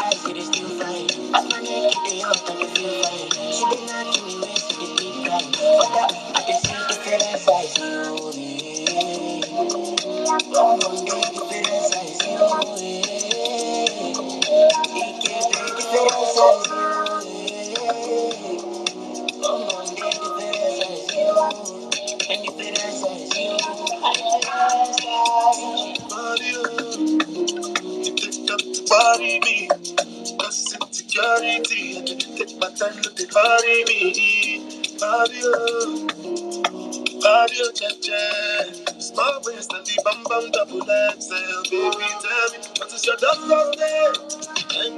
Body body me. Body oh, body oh. Small waist and the bam bam double XL. Baby, tell me what is your there? Ain't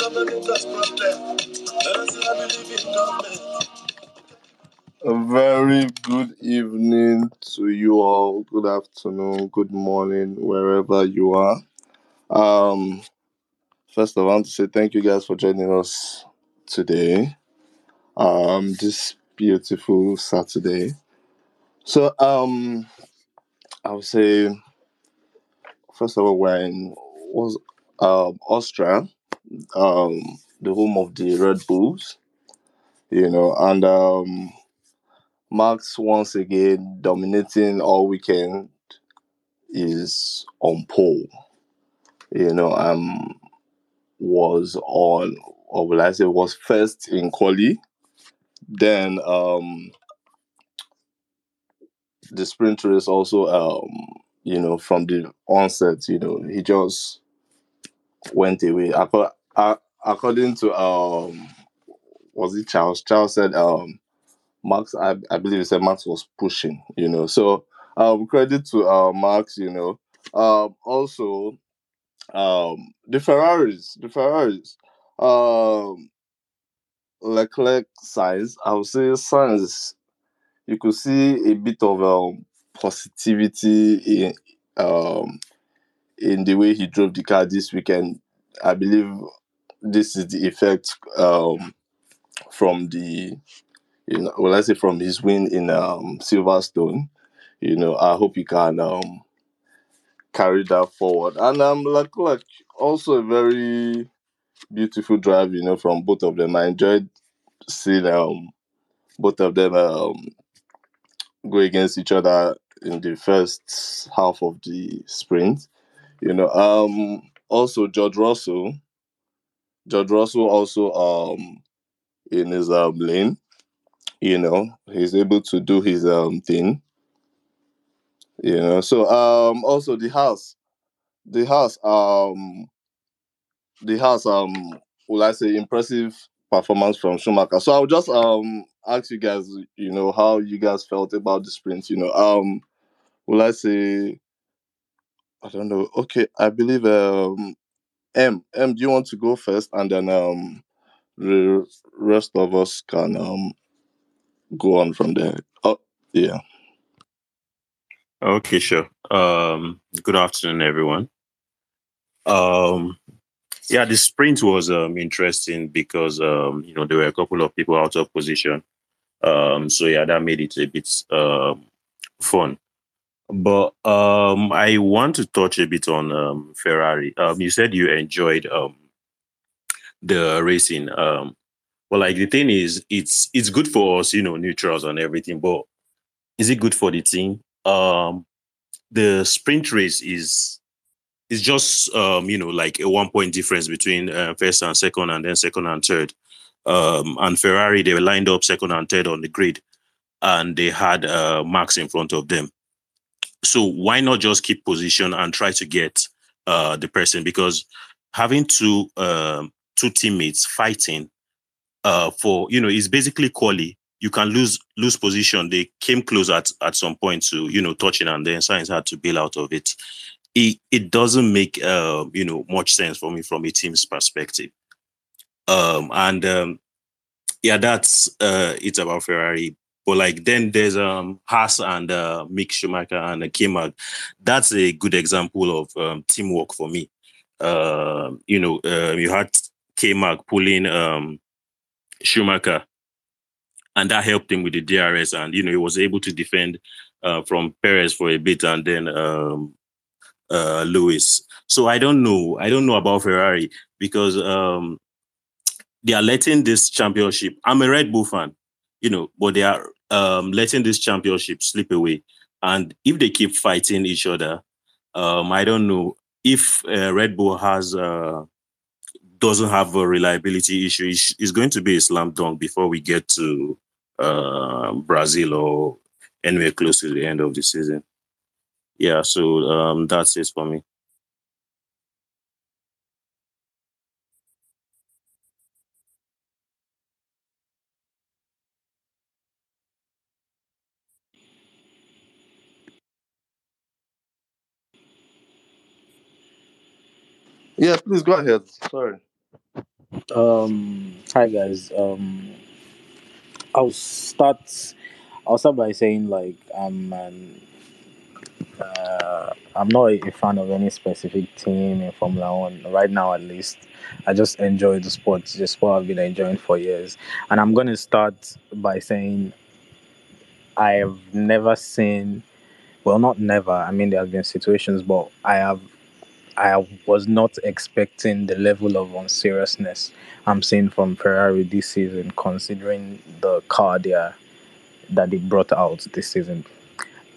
us problem. That's I believe in. A very good evening to you all. Good afternoon, good morning, wherever you are. Um, first of all, I want to say thank you guys for joining us today. Um, this beautiful Saturday. So, um, I would say first of all, we're in was um Austria, um, the home of the Red Bulls. You know, and um Max once again dominating all weekend is on pole. You know, um was on or will I say was first in quali. Then um the sprinter is also um you know from the onset, you know, he just went away. According to um was it Charles? Charles said um Max, I, I believe he said Max was pushing, you know. So um credit to uh Max, you know. Um also um the Ferraris, the Ferraris. Um Leclerc signs, I would say signs you could see a bit of um positivity in um in the way he drove the car this weekend. I believe this is the effect um from the you know well I say from his win in um Silverstone. You know, I hope he can um carry that forward. And um like also a very beautiful drive, you know, from both of them. I enjoyed seeing um both of them um go against each other in the first half of the sprint. You know, um also George Russell. George Russell also um in his um lane, you know, he's able to do his um thing. You know, so um also the Haas. The Haas um the Haas um will I say impressive performance from Schumacher. So I'll just um ask you guys, you know, how you guys felt about the sprint, you know. Um will I say I don't know. Okay, I believe um M M do you want to go first and then um the rest of us can um go on from there. Oh yeah. Okay, sure. Um, good afternoon, everyone. Um, yeah, the sprint was um, interesting because um, you know there were a couple of people out of position. Um, so yeah, that made it a bit um, fun. But um, I want to touch a bit on um, Ferrari. Um, you said you enjoyed um, the racing. Um, well, like the thing is, it's it's good for us, you know, neutrals and everything. But is it good for the team? Um, the sprint race is is just um, you know like a one point difference between uh, first and second, and then second and third. Um, and Ferrari they were lined up second and third on the grid, and they had uh, Max in front of them. So why not just keep position and try to get uh, the person? Because having two um, two teammates fighting uh, for you know is basically quali you can lose lose position. They came close at at some point to you know touching, and then Sainz had to bail out of it. It it doesn't make uh, you know much sense for me from a team's perspective. Um, and um, yeah, that's uh, it's about Ferrari. But like then there's um Haas and uh, Mick Schumacher and uh. That's a good example of um, teamwork for me. Uh, you know, uh, you had K-Mag pulling um, Schumacher, and that helped him with the DRS, and you know he was able to defend uh, from Perez for a bit, and then um, uh, Lewis. So I don't know. I don't know about Ferrari because um, they are letting this championship. I'm a Red Bull fan, you know, but they are um, letting this championship slip away. And if they keep fighting each other, um, I don't know if uh, Red Bull has uh, doesn't have a reliability issue. It's, going to be a slam dunk before we get to uh, Brazil or anywhere close to the end of the season yeah, so um, that's it for me. Yeah, please go ahead. Sorry. Um, hi guys. Um, I'll start. I'll start by saying like I'm an uh, I'm not a fan of any specific team in Formula One right now, at least. I just enjoy the sport, the sport I've been enjoying for years. And I'm going to start by saying I have never seen, well, not never. I mean, there have been situations, but I have, I was not expecting the level of unseriousness I'm seeing from Ferrari this season, considering the car they are, that they brought out this season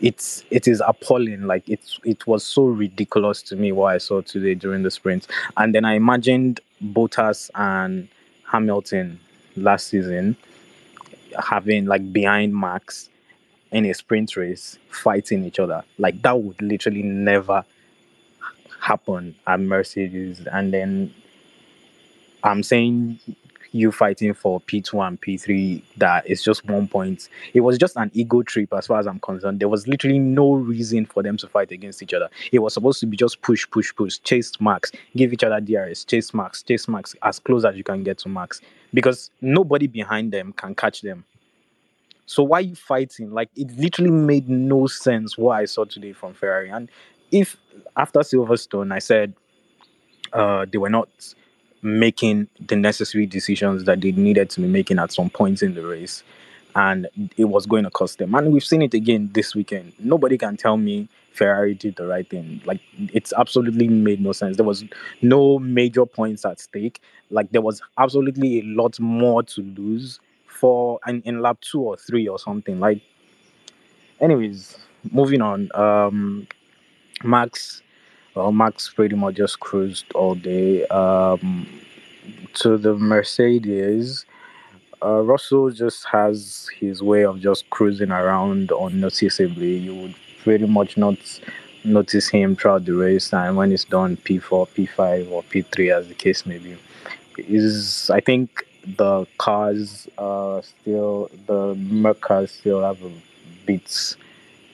it's it is appalling. Like it's it was so ridiculous to me what I saw today during the sprint. And then I imagined Bottas and Hamilton last season having like behind Max in a sprint race fighting each other. Like that would literally never happen at Mercedes. And then I'm saying you fighting for P2 and P3 that is just one point. It was just an ego trip as far as I'm concerned. There was literally no reason for them to fight against each other. It was supposed to be just push, push, push, chase Max, give each other DRS, chase Max, chase Max as close as you can get to Max because nobody behind them can catch them. So why are you fighting? Like it literally made no sense what I saw today from Ferrari. And if after Silverstone I said uh, they were not making the necessary decisions that they needed to be making at some points in the race. And it was going to cost them. And we've seen it again this weekend. Nobody can tell me Ferrari did the right thing. Like it's absolutely made no sense. There was no major points at stake. Like there was absolutely a lot more to lose for in, in lap two or three or something. Like anyways, moving on. Um Max well, Max pretty much just cruised all day. Um, to the Mercedes, uh, Russell just has his way of just cruising around unnoticeably. You would pretty much not notice him throughout the race, and when it's done, P4, P5, or P3, as the case may be. Is I think the cars uh still the Merc cars still have a bit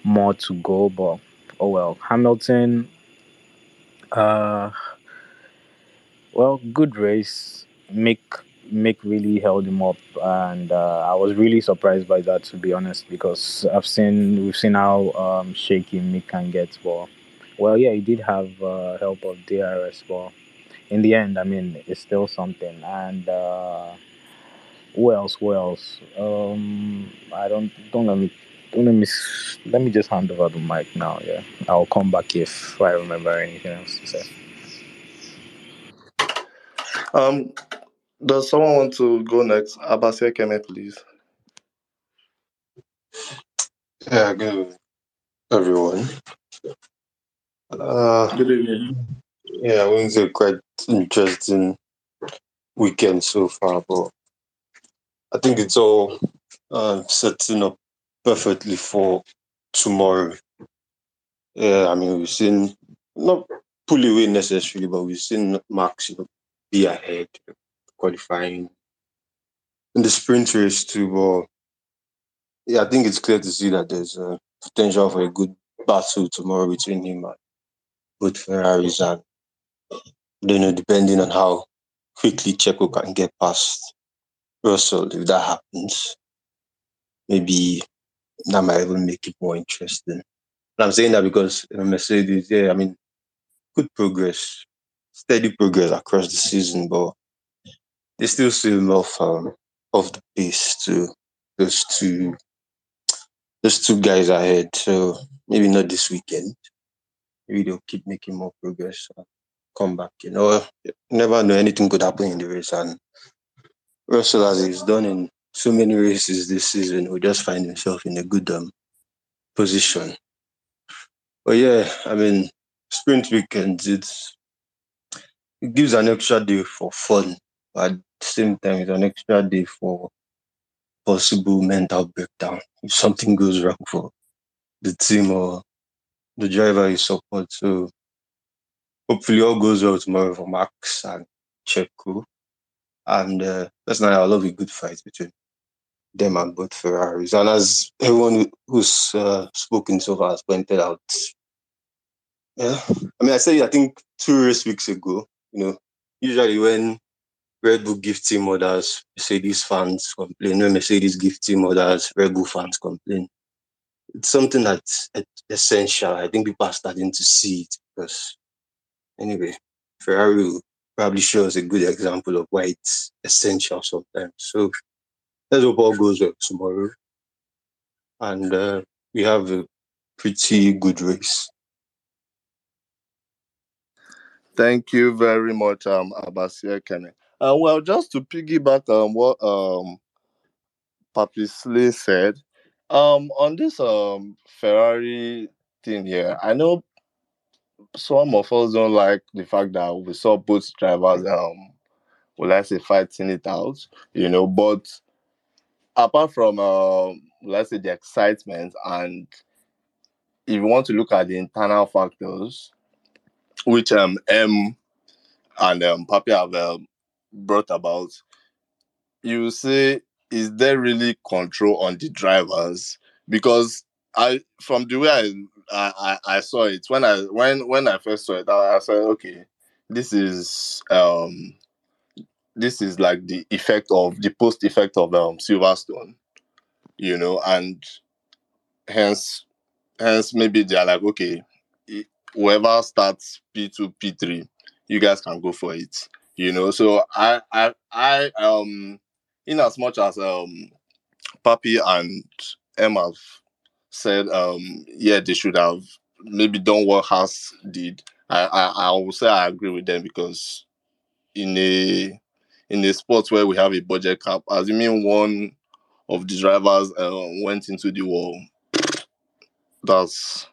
more to go, but oh well. Hamilton uh, well, good race. Mick Mick really held him up, and uh, I was really surprised by that, to be honest, because I've seen we've seen how um, shaky Mick can get. But well, yeah, he did have uh, help of DRS, but in the end, I mean, it's still something. And uh, who else? Who else? Um, I don't don't let me let me let me just hand over the mic now. Yeah, I'll come back if I remember anything else to say. Um, does someone want to go next? Abasia Keme, please. Yeah, good everyone. Uh, Good evening. yeah, it was a quite interesting weekend so far, but I think it's all uh, setting up perfectly for tomorrow. Yeah, I mean, we've seen not pull away necessarily, but we've seen Max you know, be ahead, qualifying in the sprint race too. But yeah, I think it's clear to see that there's a potential for a good battle tomorrow between him and both Ferraris and you know, depending on how quickly Checo can get past Russell, if that happens, maybe that might even make it more interesting. And I'm saying that because Mercedes, yeah, I mean, good progress, steady progress across the season, but they still seem off um, off the pace to those two those two guys ahead. So maybe not this weekend. Maybe they'll keep making more progress. Come back, you know. Never know anything could happen in the race. And Russell, as he's done in so many races this season, will just find himself in a good um, position. But yeah, I mean, sprint weekends, it's it gives an extra day for fun. But at the same time, it's an extra day for possible mental breakdown if something goes wrong for the team or the driver you support. So hopefully all goes well tomorrow for Max and Checo. And uh, that's not I love a good fight between them and both Ferraris. And as everyone who's uh, spoken so far has pointed out, yeah, I mean, I said I think two race weeks ago, you know, usually when Red Bull gift team orders, Mercedes fans complain. When Mercedes gift team orders, Red Bull fans complain. It's something that's essential. I think people are starting to see it because, anyway, Ferrari probably shows a good example of why it's essential sometimes. So let's hope all goes well tomorrow. And uh, we have a pretty good race. Thank you very much, um, Abasia. Uh, well, just to piggyback on what um Papi said, um, on this um Ferrari thing here, I know some of us don't like the fact that we saw both drivers um I say fighting it out, you know, but apart from um let's say the excitement and if you want to look at the internal factors, which um M and um Papi have um, brought about, you say is there really control on the drivers? Because I from the way I I, I I saw it when I when when I first saw it, I, I said, okay, this is um this is like the effect of the post effect of um Silverstone, you know, and hence hence maybe they're like, okay, whoever starts P2, P3, you guys can go for it. You know, so I I I um in as much as um Papi and Emma have said um yeah they should have maybe done what Haas did. I, I I will say I agree with them because in a in a sport where we have a budget cap, assuming one of the drivers uh, went into the wall, that's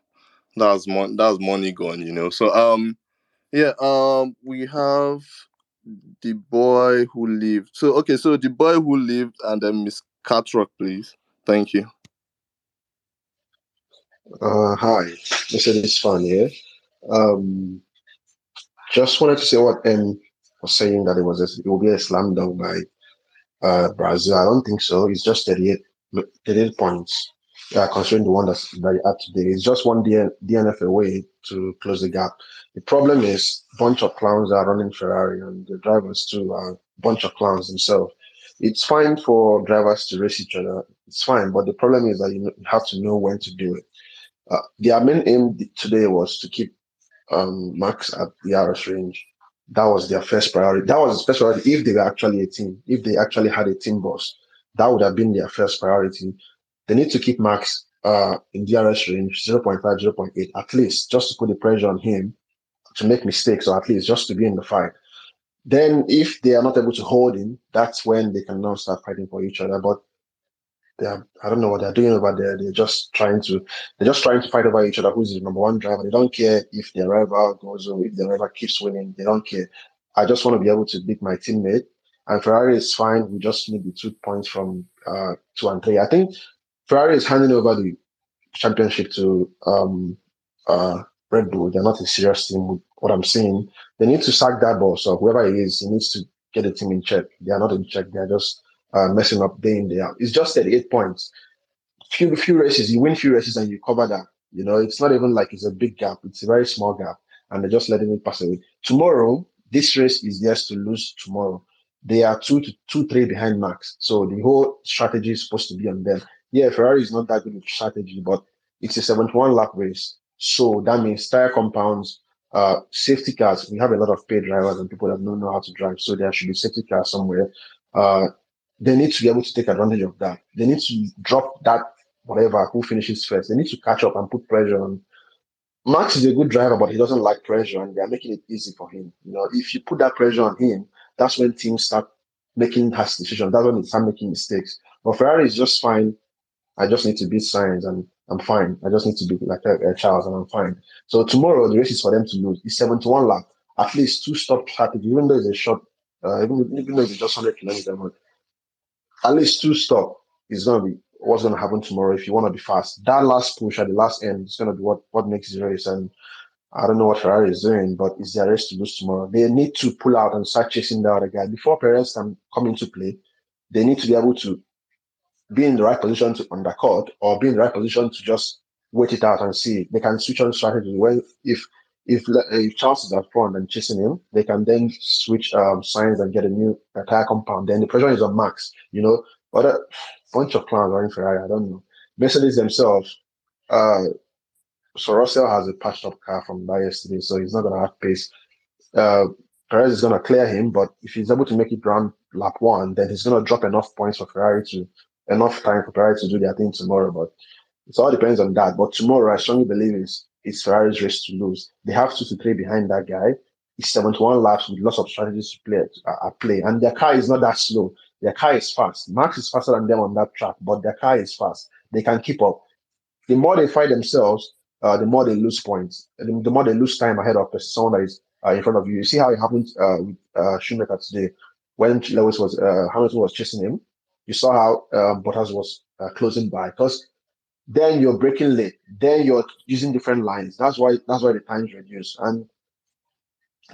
that's mon- that's money gone, you know. So um yeah, um we have the boy who lived. So okay, so the boy who lived and then Miss Catrock, please. Thank you. Uh, hi, this is fun here. Um, just wanted to say what M saying that it was a, it will be a slam dunk by uh, Brazil. I don't think so. It's just 38, 38 points. Yeah, considering the one that's that you had today, it's just one DN, DNF away to close the gap. The problem is bunch of clowns are running Ferrari and the drivers too are a bunch of clowns themselves. It's fine for drivers to race each other. It's fine, but the problem is that you, you have to know when to do it. Uh, their main aim today was to keep um, Max at the RS range. That was their first priority. That was first priority if they were actually a team. If they actually had a team boss, that would have been their first priority. They need to keep Max uh, in DRS range 0.5, 0.8 at least, just to put the pressure on him to make mistakes, or at least just to be in the fight. Then, if they are not able to hold him, that's when they can now start fighting for each other. But they are, I don't know what they're doing over there. They're just trying to, they're just trying to fight over each other. Who's the number one driver? They don't care if their rival goes or if their rival keeps winning. They don't care. I just want to be able to beat my teammate. And Ferrari is fine. We just need the two points from uh, two and three. I think Ferrari is handing over the championship to um, uh, Red Bull. They're not a serious team. With what I'm saying, they need to sack that boss or whoever he is. He needs to get the team in check. They are not in check. They're just uh, messing up day in day out. It's just 38 points. Few few races, you win few races and you cover that. You know, it's not even like it's a big gap. It's a very small gap, and they're just letting it pass away. Tomorrow, this race is theirs to lose tomorrow. They are two to two, three behind Max. So the whole strategy is supposed to be on them. yeah, Ferrari is not that good with strategy, but it's a 71 lap race. So that means tire compounds, uh, safety cars. We have a lot of paid drivers and people that don't know how to drive. So there should be safety cars somewhere. Uh, they need to be able to take advantage of that. They need to drop that whatever who finishes first. They need to catch up and put pressure on. Max is a good driver, but he doesn't like pressure, and they are making it easy for him. You know, if you put that pressure on him, that's when teams start making harsh decisions. That's when they start making mistakes. But Ferrari is just fine. I just need to beat Sainz and I'm fine. I just need to be like a, a Charles and I'm fine. So tomorrow the race is for them to lose. It's 71 lap, at least two stop strategy, even though it's a short, uh, even, even though it's just 100 kilometers, at least two stop is to be what's to happen tomorrow if you want to be fast. That last push at the last end is to be what, what makes the race. And I don't know what Ferrari is doing, but it's their race to lose tomorrow. They need to pull out and start chasing the other guy before Perez can come into play. They need to be able to be in the right position to undercut or be in the right position to just wait it out and see. They can switch on strategy when if if if Charles is up front and chasing him, they can then switch um, Sainz and get a new tire compound. Then the pressure is on Max. You know, but a bunch of plans are in Ferrari. I don't know. Mercedes themselves. Uh, so Russell has a patched up car from that yesterday, so he's not going to have pace. Uh, Perez is going to clear him, but if he's able to make it round lap one, then he's going to drop enough points for Ferrari to enough time for Ferrari to do their thing tomorrow. But it all depends on that. But tomorrow, I strongly believe is it's Ferrari's race to lose. They have two to three behind that guy. It's 71 laps with lots of strategies to play uh, at play, and their car is not that slow. Their car is fast. Max is faster than them on that track, but their car is fast. They can keep up. The more they fight themselves, uh, the more they lose points. The, the, more they lose time ahead of the someone that is uh, in front of you. You see how it happened uh, with uh, Schumacher today when Lewis was uh, Hamilton was chasing him you saw how um, Bottas was uh, closing by because then you're breaking late, then you're using different lines. That's why that's why the times reduce, and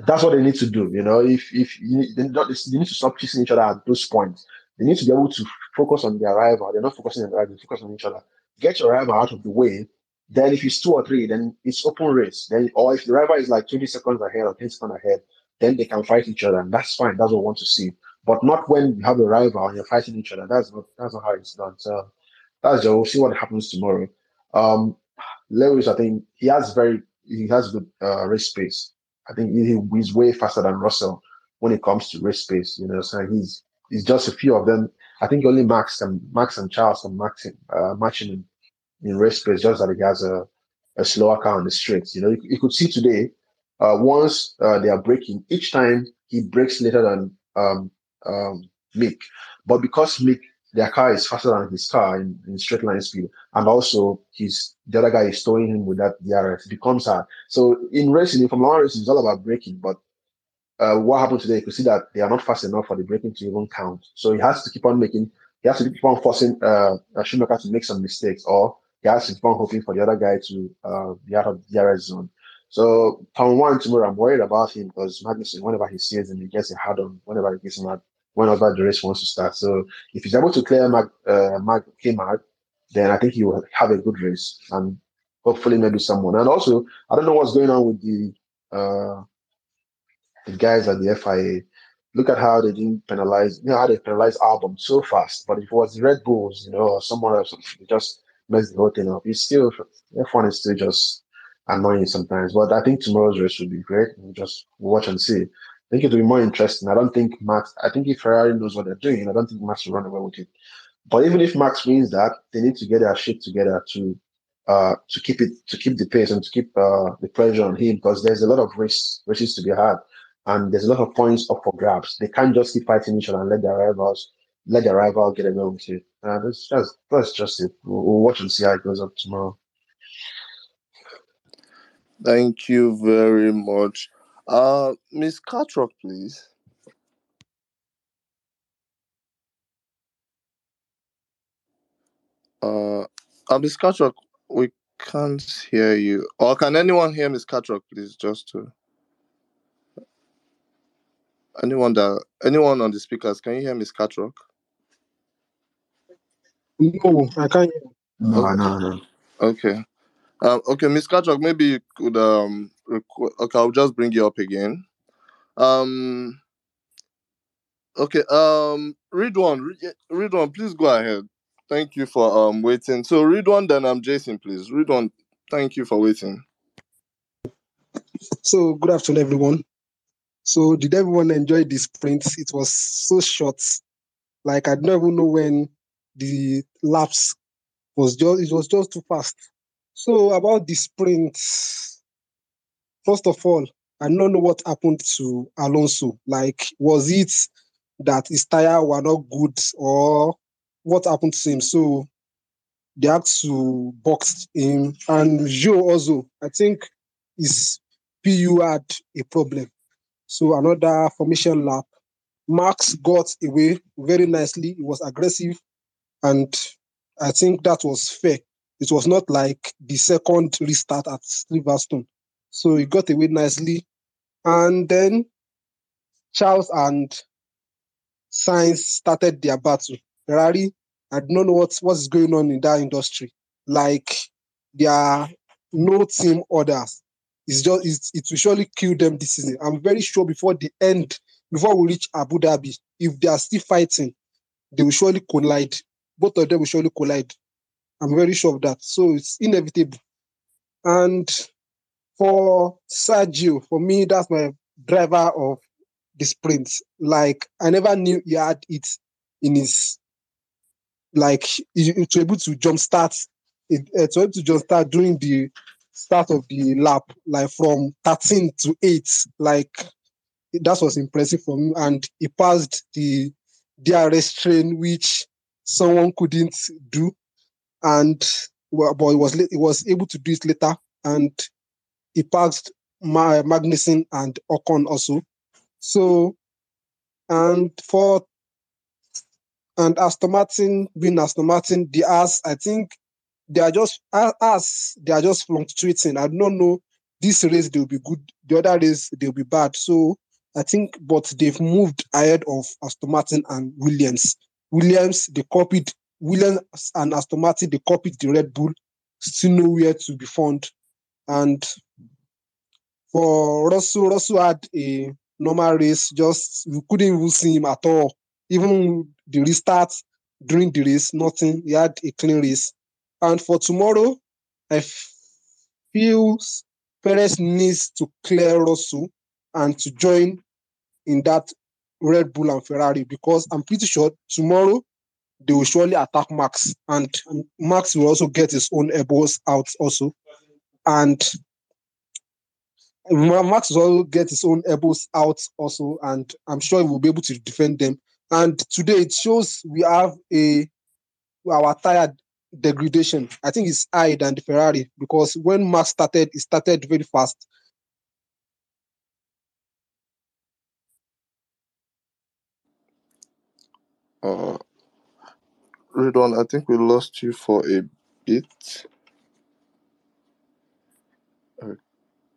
that's what they need to do. You know, if if you need, they, need to stop chasing each other at those points. They need to be able to focus on their rival. They're not focusing on the rival, they focus on each other. Get your rival out of the way. Then if it's two or three, then it's open race. Then or if the rival is like 20 seconds ahead or 10 seconds ahead, then they can fight each other, and that's fine. That's what we want to see but not when you have a rival and you're fighting each other. That's not that's not how it's done. So that's just we'll see what happens tomorrow. Um, Lewis, I think he has very he has the uh, race pace. I think he, he's way faster than Russell when it comes to race pace. You know, so he's he's just a few of them. I think only Max and Max and Charles match him, uh, matching in race pace. Just that he has a, a slower car on the straights. You know, you, you could see today. Uh, once uh, they are breaking, each time he breaks later than um, um, Mick. But because Mick, their car is faster than his car in, in straight line speed, and also he's the other guy is towing him with that DRS, becomes hard. So in racing, in Formula One racing, it's all about braking. But uh, what happened today, you could see that they are not fast enough for the braking to even count. So he has to keep on making, he has to keep on forcing uh, Schumacher to make some mistakes, or he has to keep on hoping for the other guy to uh, be out of the DRS zone. So turn one tomorrow, I'm worried about him because Magnussen, whenever he sees him, he gets a hard on. Whenever he gets out, whenever the race wants to start. So if he's able to clear Mag, uh, Mag K-Mag, then I think he will have a good race and hopefully maybe someone. And also, I don't know what's going on with the uh, the guys at the FIA. Look at how they didn't penalize, you know, how they penalized Albon so fast. But if it was Red Bulls, you know, or someone else, they just messed the whole thing up. It's still F1 is still just annoying sometimes. But I think tomorrow's race will be great. We'll just watch and see think it will be more interesting. I don't think Max, I think if Ferrari knows what they're doing, I don't think Max will run away with it. But even if Max wins that, they need to get their shit together to uh to keep it to keep the pace and to keep uh the pressure on him because there's a lot of race races to be had and there's a lot of points up for grabs. They can't just keep fighting each other and let their rivals let their rival get away with it. Uh, that's just that's just it. We'll, we'll watch and see how it goes up tomorrow. Thank you very much. Uh, Miss Cartrock, please. Uh, uh Miss Cartrock, we can't hear you. Or can anyone hear Miss Cartrock, please? Just to anyone that anyone on the speakers, can you hear Miss Cartrock? No, I can't. No, Okay. no, no. Okay. Um, okay, Miss Cartrock, maybe you could um. Okay, I'll just bring you up again. Um. Okay. Um. Ridwan. Read one. Please go ahead. thank you for um waiting. So Ridwan, then I'm Jason, please. Ridwan. Thank you for waiting. So good afternoon, everyone. So did everyone enjoy the sprint? It was so short. Like I don't even know when the laps was just it was just too fast. So about the sprint, first of all, I don't know what happened to Alonso. Like, was it that his tire were not good or what happened to him? So they had to box him. And Zhou also, I think his PU had a problem. So another formation lap. Max got away very nicely. He was aggressive. And I think that was fair. It was not like the second restart at Silverstone. So he got away nicely. And then Charles and Sainz started their battle. Ferrari, I don't know what, what's going on in that industry. Like there are no team orders. It's just it's, it will surely kill them this season. I'm very sure before the end, before we reach Abu Dhabi, if they are still fighting, they will surely collide. Both of them will surely collide. I'm very sure of that. So it's inevitable. And for Sergio, for me, that's my driver of the sprint. Like I never knew he had it in his like to able to jumpstart it uh, to able to jumpstart during the start of the lap, like from 13 to 8. Like that was impressive for me. And he passed the DRS train, which someone couldn't do. And well, but he was he was able to do it later. And he passed Ma- Magnussen and Ocon also. So, and for and Aston Martin being Aston Martin, the as I think they are just as they are just fluctuating. I don't know. This race they'll be good. The other race they'll be bad. So I think, but they've moved ahead of Aston Martin and Williams. Williams they copied Williams and Aston Martin they copied the Red Bull. Still nowhere to be found. And for Russell, Russell had a normal race. Just we couldn't even see him at all. Even the restart during the race, nothing. He had a clean race. And for tomorrow, I feel Perez needs to clear Russell and to join in that Red Bull and Ferrari because I'm pretty sure tomorrow they will surely attack Max and Max will also get his own elbows out also. And Max will get his own elbows out also, and I'm sure he will be able to defend them. And today it shows we have a our tire degradation. I think it's higher than the Ferrari because when Max started, it started very fast. Uh, Ridwan, I think we lost you for a bit.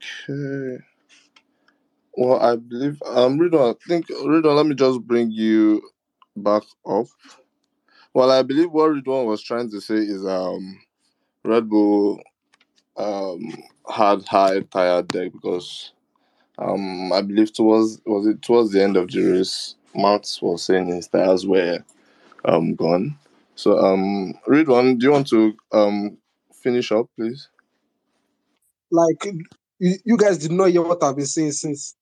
Okay. Well, I believe um Ridwan, I think Ridwan, let me just bring you back up. Well, I believe what Ridwan was trying to say is um Red Bull um had high tire deg because um I believe towards was it towards the end of the race, Max was saying his tires were um gone. So um Ridwan, do you want to um finish up, please? Like you, you guys did not hear what I've been saying since.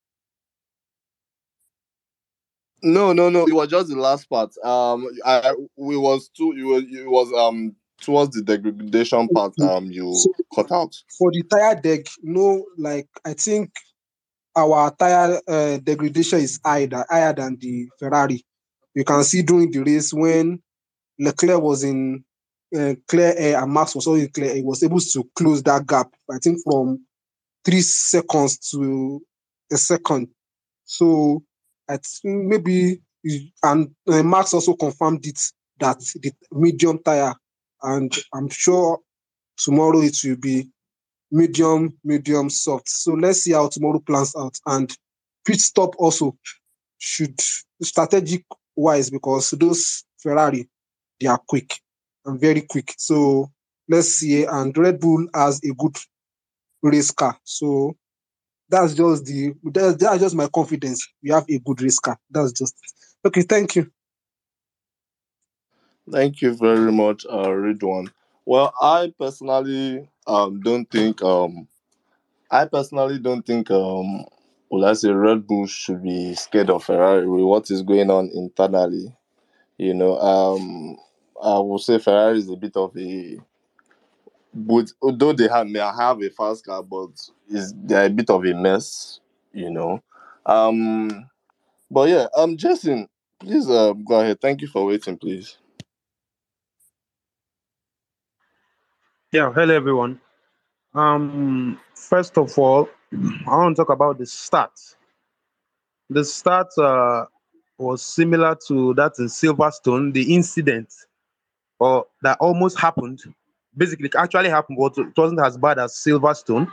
No, no, no. It was just the last part. Um, I we was too. You was it was um towards the degradation part. Um, you So cut out. for the tire deg, no, like I think our tire uh, degradation is higher higher than the Ferrari. You can see during the race when Leclerc was in uh, clear air and Max was also in clear air, he was able to close that gap. I think from three seconds to a second. So I think maybe and uh, Max also confirmed it that the medium tire, and I'm sure tomorrow it will be medium, medium, soft. So let's see how tomorrow plans out. And pit stop also should strategic wise because those Ferrari they are quick and very quick. So let's see. And Red Bull has a good car. So that's just the that's, that's just my confidence. We have a good car. That's just okay. Thank you. Thank you very much, uh, Ridwan. Well, I personally um don't think um I personally don't think um well I say Red Bull should be scared of Ferrari with what is going on internally. You know, um I would say Ferrari is a bit of a but although they have may have a fast car, but is they're a bit of a mess, you know. Um but yeah, um Jason, please uh, go ahead. Thank you for waiting, please. Yeah, hello everyone. Um, first of all, I want to talk about the start. The start uh, was similar to that in Silverstone, the incident or that almost happened. Basically, actually happened, but it wasn't as bad as Silverstone.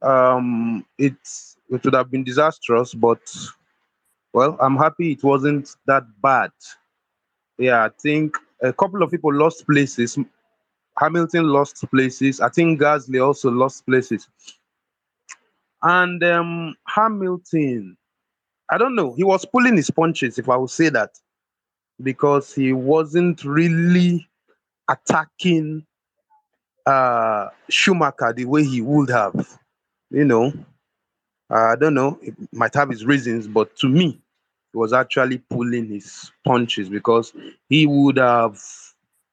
Um, it it would have been disastrous, but well, I'm happy it wasn't that bad. Yeah, I think a couple of people lost places. Hamilton lost places. I think Gasly also lost places. And um, Hamilton, I don't know, he was pulling his punches, if I would say that, because he wasn't really attacking uh, Schumacher the way he would have. You know, I don't know, it might have his reasons, but to me, he was actually pulling his punches because he would have,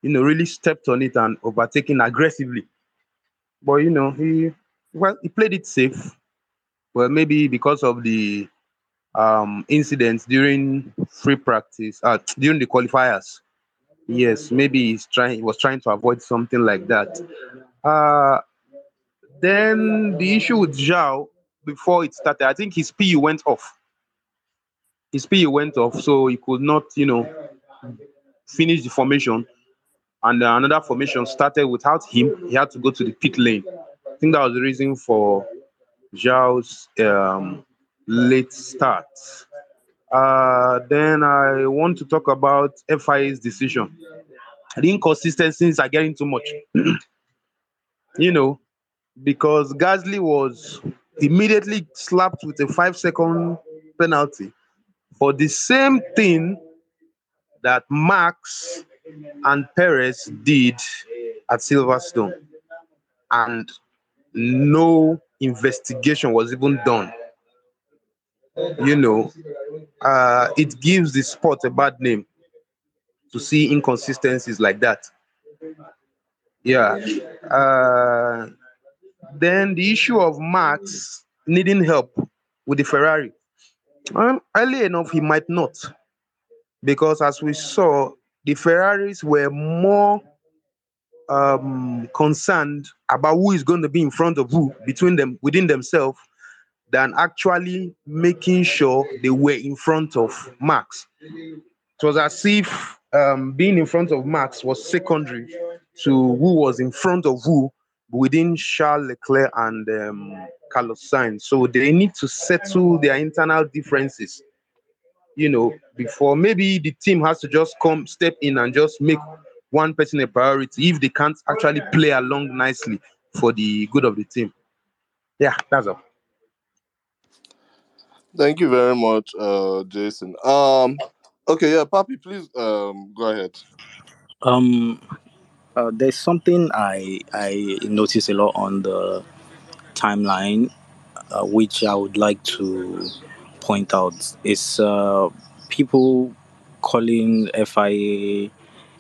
you know, really stepped on it and overtaken aggressively. But you know, he well, he played it safe. Well, maybe because of the um incidents during free practice, uh, during the qualifiers. Yes, maybe he's trying. He was trying to avoid something like that. Uh, then the issue with Zhou before it started, I think his PU went off. His PU went off, so he could not, you know, finish the formation. And uh, another formation started without him. He had to go to the pit lane. I think that was the reason for Zhou's um, late start. Uh, then I want to talk about FIA's decision. The inconsistencies are getting too much. you know, because Gasly was immediately slapped with a five second penalty for the same thing that Max and Perez did at Silverstone. And no investigation was even done. You know, uh, it gives the sport a bad name to see inconsistencies like that. Yeah. Uh, then the issue of Max needing help with the Ferrari. Um, early enough, he might not, because as we saw, the Ferraris were more um, concerned about who is going to be in front of who between them within themselves than actually making sure they were in front of Max. It was as if um, being in front of Max was secondary to who was in front of who within Charles Leclerc and um, Carlos Sainz. So they need to settle their internal differences, you know, before maybe the team has to just come step in and just make one person a priority if they can't actually play along nicely for the good of the team. Yeah, that's all. Thank you very much, uh, Jason. Um, okay, yeah, Papi, please um, go ahead. Um, uh, there's something I I notice a lot on the timeline, uh, which I would like to point out is uh, people calling FIA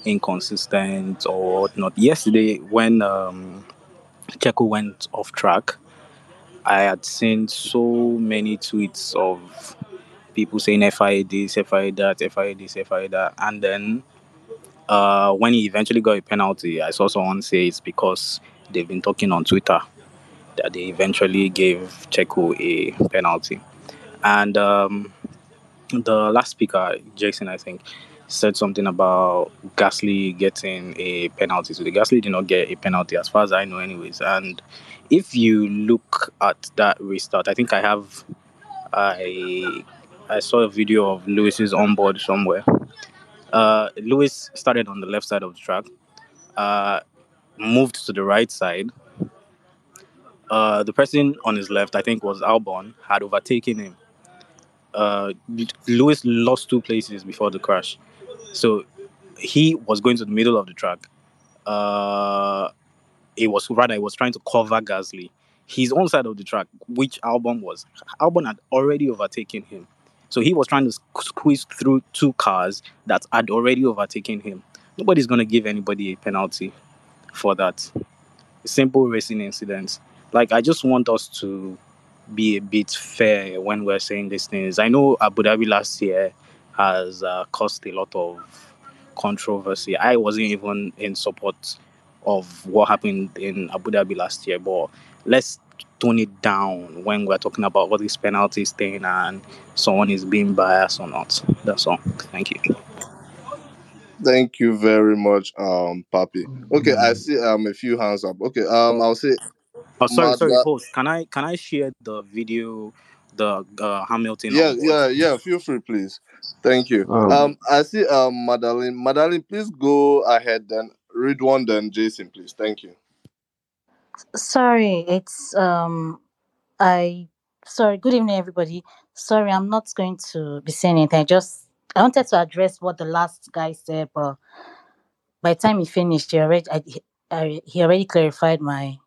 inconsistent or whatnot. Yesterday, when um, Checo went off track, I had seen so many tweets of people saying FIA this, FIA that, FIA this, FIA that, and then uh, when he eventually got a penalty, I saw someone say it's because they've been talking on Twitter that they eventually gave Checo a penalty. And um, the last speaker, Jason, I think, said something about Gasly getting a penalty. So the Gasly did not get a penalty, as far as I know, anyways. And if you look at that restart, I think I have, I, I saw a video of Lewis's onboard somewhere. Uh, Lewis started on the left side of the track, uh, moved to the right side. Uh, the person on his left, I think, was Albon, had overtaken him. Uh, Lewis lost two places before the crash. So he was going to the middle of the track. Uh, it was rather it was trying to cover Gasly. His own side of the track, which Albon was, Albon had already overtaken him. So he was trying to squeeze through two cars that had already overtaken him. Nobody's going to give anybody a penalty for that. Simple racing incidents. Like, I just want us to be a bit fair when we're saying these things. I know Abu Dhabi last year has uh, caused a lot of controversy. I wasn't even in support of what happened in Abu Dhabi last year, but let's tone it down when we're talking about what this penalty thing and someone is being biased or not. That's all. Thank you. Thank you very much, um, Papi. Okay, I see um a few hands up. Okay, um, I'll say. Oh, sorry, sorry, host. Can I can I share the video, the uh, Hamilton? Yeah, onboard? yeah, yeah. Feel free, please. Thank you. Um, Um, I see um Madeline. Madeline, please go ahead. Then Ridwan. Then Jason, please. Thank you. Sorry, it's um I sorry, good evening everybody. Sorry, I'm not going to be saying anything. I just I wanted to address what the last guy said, but by the time he finished, he already I, he- I, he already clarified my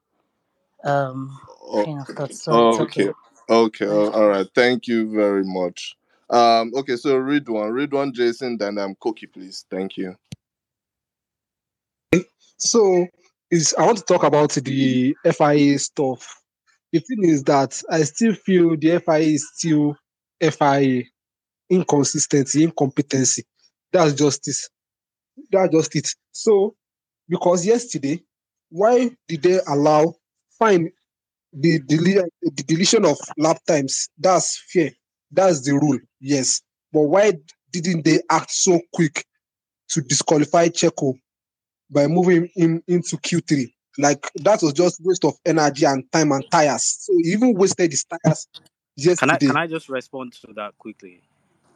um Oh, train of thought. So oh, okay. okay. Okay. oh, all right. Thank you very much. Um. Okay. So Ridwan. Read one, Jason. Then um, Koki, please. Thank you. So is I want to talk about the FIA stuff. The thing is that I still feel the FIA is still FIA inconsistency, incompetency. That's just justice. That's just it. So because yesterday, why did they allow fine the dele- the deletion of lap times? That's fair. That's the rule. Yes. But why didn't they act so quick to disqualify Checo by moving him into Q3. Like that was just waste of energy and time and tires. So he even wasted his tires Yesterday. Can I can I just respond to that quickly?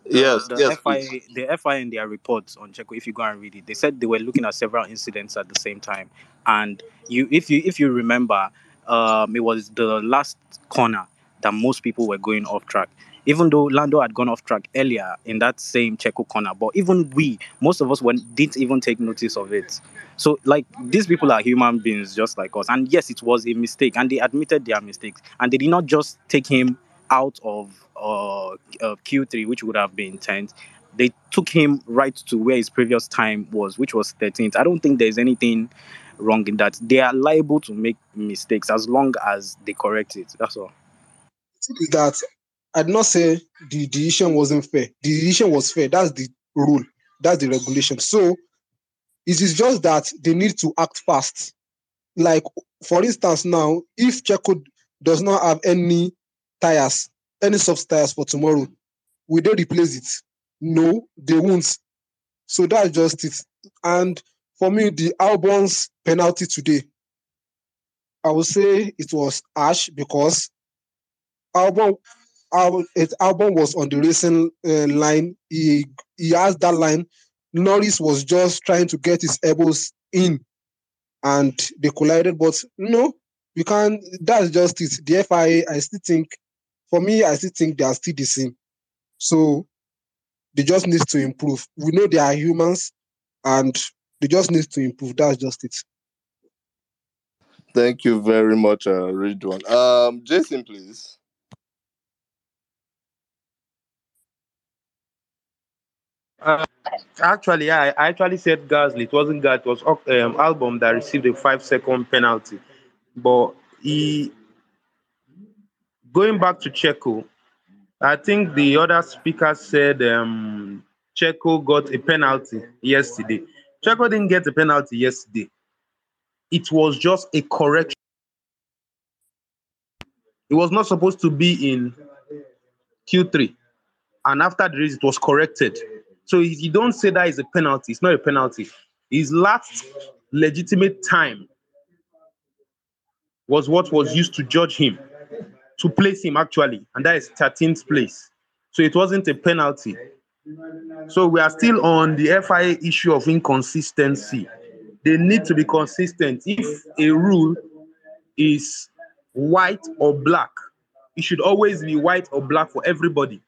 The, Yes. the Yes. FIA Please. the FIA in their reports on Checo, if you go and read it, they said they were looking at several incidents at the same time. And you if you if you remember, um it was the last corner that most people were going off track. Even though Lando had gone off track earlier in that same Checo corner, but even we, most of us didn't even take notice of it. So, like, these people are human beings just like us. And yes, it was a mistake, and they admitted their mistakes. And they did not just take him out of uh, uh, Q3, which would have been 10th. They took him right to where his previous time was, which was 13th. I don't think there's anything wrong in that. They are liable to make mistakes as long as they correct it. That's all. That I did not say the decision wasn't fair. The decision was fair. That's the rule. That's the regulation. So it is just that they need to act fast. Like for instance, now if Checo does not have any tires, any soft tires for tomorrow, will they replace it? No, they won't. So that's just it. And for me, the Albon's penalty today, I would say it was harsh because Albon, Albon, it, Albon was on the racing uh, line. He he has that line. Norris was just trying to get his elbows in, and they collided. But no, you can't. That's just it. The FIA, I still think, for me, I still think they are still the same. So they just need to improve. We know they are humans, and they just need to improve. That's just it. Thank you very much, uh, Ridwan. Um, Jason, please. Uh, actually, yeah, I actually said Gasly. It wasn't Gasly. It was um, Albon that received a five second penalty. But he, going back to Checo, I think the other speaker said um, Checo got a penalty yesterday. Checo didn't get a penalty yesterday. It was just a correction. It was not supposed to be in Q3. And after the race, it was corrected. So if you don't say that is a penalty, it's not a penalty. His last legitimate time was what was used to judge him, to place him actually, and that is 13th place. So it wasn't a penalty. So we are still on the FIA issue of inconsistency. They need to be consistent. If a rule is white or black, it should always be white or black for everybody.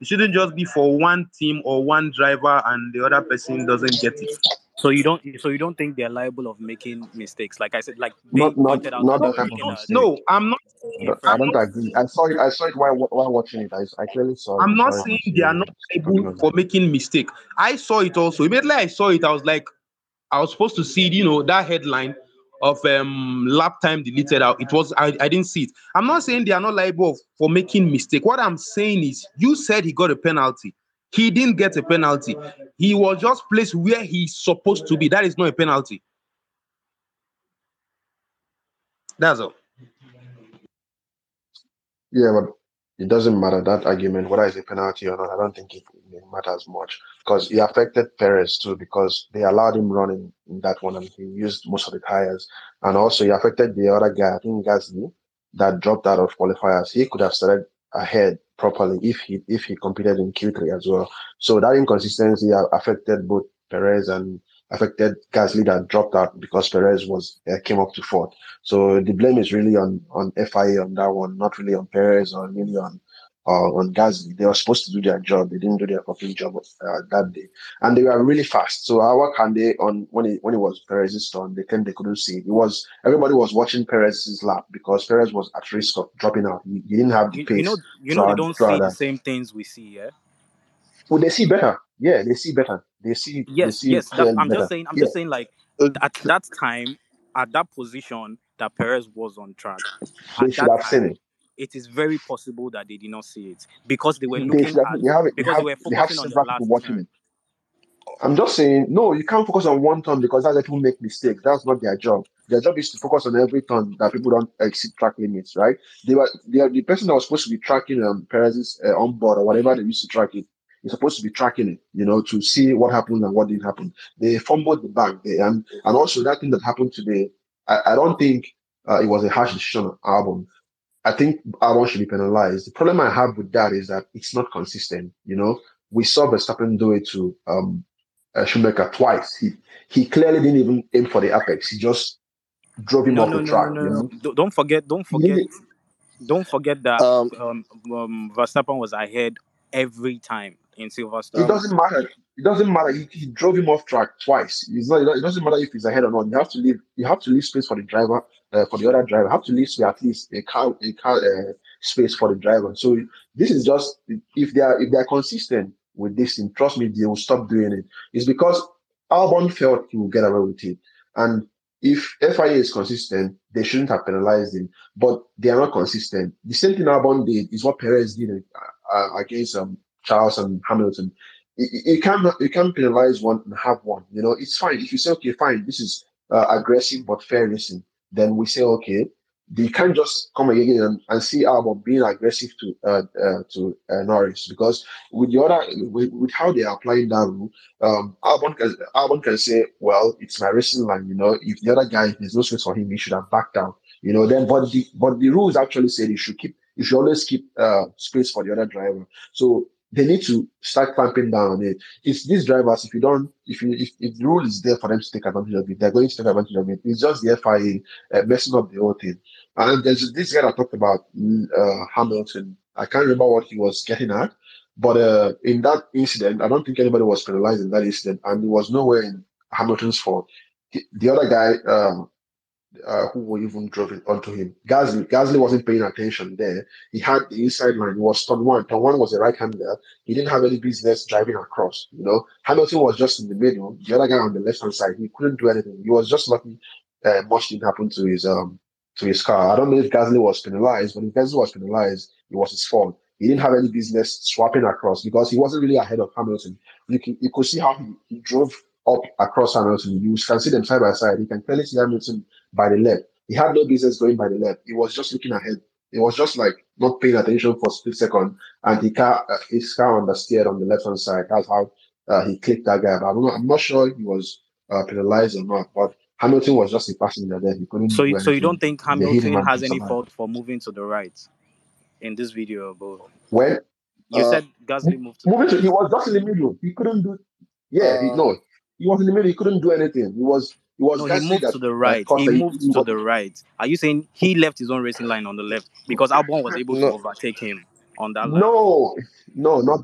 It shouldn't just be for one team or one driver and the other person doesn't get it. So you don't so you don't think they're liable of making mistakes? Like I said, like they Not not out not that the type of that mistake. No, I'm not. I don't- I I'm don't agree. I saw it. I saw it while while watching it. I, I clearly saw. I'm not Sorry, saying they are not continue. able for making mistake. I saw it also. Immediately I saw it, I was like, I was supposed to see, you know, that headline of um lap time deleted out. It was I, I didn't see it. I'm not saying they are not liable for making mistake. What I'm saying is you said he got a penalty. He didn't get a penalty. He was just placed where he's supposed to be. That is not a penalty. That's all. Yeah, but it doesn't matter that argument whether it's a penalty or not. I don't think it, it matters much because he affected Perez too because they allowed him running in that one and he used most of the tires, and also he affected the other guy. I think Gasly that dropped out of qualifiers. He could have started ahead properly if he if he competed in Q3 as well. So that inconsistency affected both Perez and affected Gasly that dropped out because Perez was uh, came up to fourth. So the blame is really on on FIA on that one, not really on Perez or really on uh, on Gasly. They were supposed to do their job. They didn't do their fucking job uh, that day, and they were really fast. So can they on when it when it was Perez's turn? They claimed they couldn't see it. Was everybody was watching Perez's lap because Perez was at risk of dropping out. He, he didn't have the You, pace. you know you know they don't see the same things we see, yeah? Well, they see better. Yeah, they see better. They see. they Yes, see yes. That, I'm better. just saying I'm Yeah. just saying like at that time, at that position that Perez was on track, They should have seen it. it is very possible that they did not see it because they were They looking should have. at They have. They because have. they were They have focusing on the last watching turn. it. I'm just saying, no, you can't focus on one turn because that's where people make mistakes. That's not their job. Their job is to focus on every turn that people don't exceed track limits, right? They were, they are the person that was supposed to be tracking um, Perez's uh, onboard or whatever they used to track it. Is supposed to be tracking it, you know, to see what happened and what didn't happen. They fumbled the bag there, and and also that thing that happened today. I, I don't think uh, it was a harsh decision on Albon. I think Albon should be penalized. The problem I have with that is that it's not consistent. You know, we saw Verstappen do it to um, uh, Schumacher twice. He he clearly didn't even aim for the apex. He just drove him No, off no, the no, no, track. no, You no. know, Don't don't forget, don't forget, didn't. don't forget that Um, um, um Verstappen was ahead every time in It doesn't matter. It doesn't matter. He, he drove him off track twice. Not. It doesn't matter if he's ahead or not. You have to leave. You have to leave space for the driver. Uh, for the other driver, you have to leave space, at least a car a car uh, space for the driver. So this is just if they are if they are consistent with this thing, trust me, they will stop doing it. It's because Albon felt he will get away with it, and if FIA is consistent, they shouldn't have penalized him. But they are not consistent. The same thing Albon did is what Perez did uh, uh, against um, Charles and Hamilton. You, can't you can't penalize one and have one. You know, it's fine if you say okay, fine, this is uh, aggressive but fair racing. Then we say okay. they can't just come again and, and see Albon being aggressive to uh, uh, to uh, Norris because with the other with, with how they are applying that rule, um, Albon can Albon can say, well, it's my racing line. You know, if the other guy there's no space for him, he should have backed down. You know, then but the but the rules actually say you should keep you should always keep uh, space for the other driver. So they need to start clamping down on it. It's these drivers, if you don't, if you if, if the rule is there for them to take advantage of it, they're going to take advantage of it. It's just the FIA uh, messing up the whole thing. And there's this guy I talked about uh, Hamilton. I can't remember what he was getting at, but uh, in that incident, I don't think anybody was penalized in that incident, and it was nowhere in Hamilton's fault. The, the other guy, um, uh, who even drove it onto him. Gasly, Gasly wasn't paying attention there. He had the inside line. He was turn one. Turn one was a right hander. He didn't have any business driving across. You know, Hamilton was just in the middle. The other guy on the left hand side, he couldn't do anything. He was just lucky. Uh, much didn't happen to his um to his car. I don't know if Gasly was penalized, but if Gasly was penalized, it was his fault. He didn't have any business swapping across because he wasn't really ahead of Hamilton. You can you could see how he, he drove up across Hamilton. You can see them side by side. You can clearly see Hamilton by the left. He had no business going by the left. He was just looking ahead. It was just like not paying attention for a split second, and he car uh, his car understeered on the left hand side. That's how uh, he clicked that guy. But I'm not, I'm not sure he was uh, penalized or not. But Hamilton was just a passenger there. He couldn't So so you don't think They hit him Hamilton has any fault for moving to the right in this video, bro? When You uh, said Gasly moved to moving to, he was just in the middle. He couldn't do. Yeah, he, uh, no, he was in the middle. He couldn't do anything. He was. It was No, he moved that to the right. He moved he to the right. Are you saying he left his own racing line on the left because Albon was able to overtake him on that line. No, no, not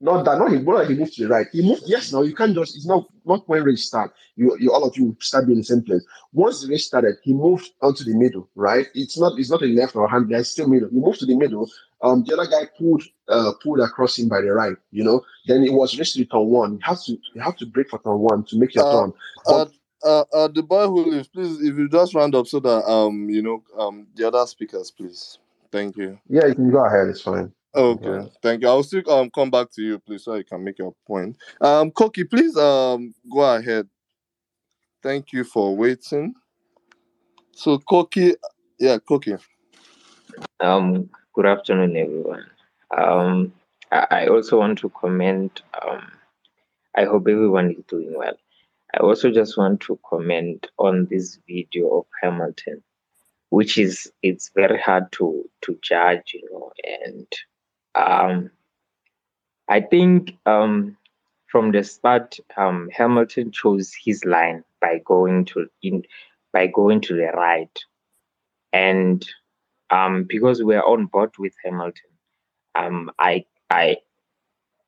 not that. Not he, not like he moved to the right. He moved. Yes, no, you can't just. It's not not when race start. You, you all of you start being in the same place. Once the race started, he moved onto the middle. Right. It's not. It's not a left or hand. It's still middle. He moved to the middle. Um, the other guy pulled uh pulled across him by the right. You know. Then it was race to turn one. You have to you have to brake for turn one to make your Uh, turn. But uh, uh, uh, the boy who lives, please, if you just round up so that um, you know, um, the other speakers, please. Thank you. yeah, you can go ahead. It's fine. Okay, Yeah. thank you. I'll still um come back to you, please, so you can make your point. Um, Koki, please um go ahead. Thank you for waiting. So Koki, yeah, Koki. Um, good afternoon, everyone. Um, I, I also want to comment. Um, I hope everyone is doing well. I also just want to comment on this video of Hamilton, which is it's very hard to to judge, you know, and um, I think um, from the start, um, Hamilton chose his line by going to in by going to the right, and um, because we're on board with Hamilton, um, I I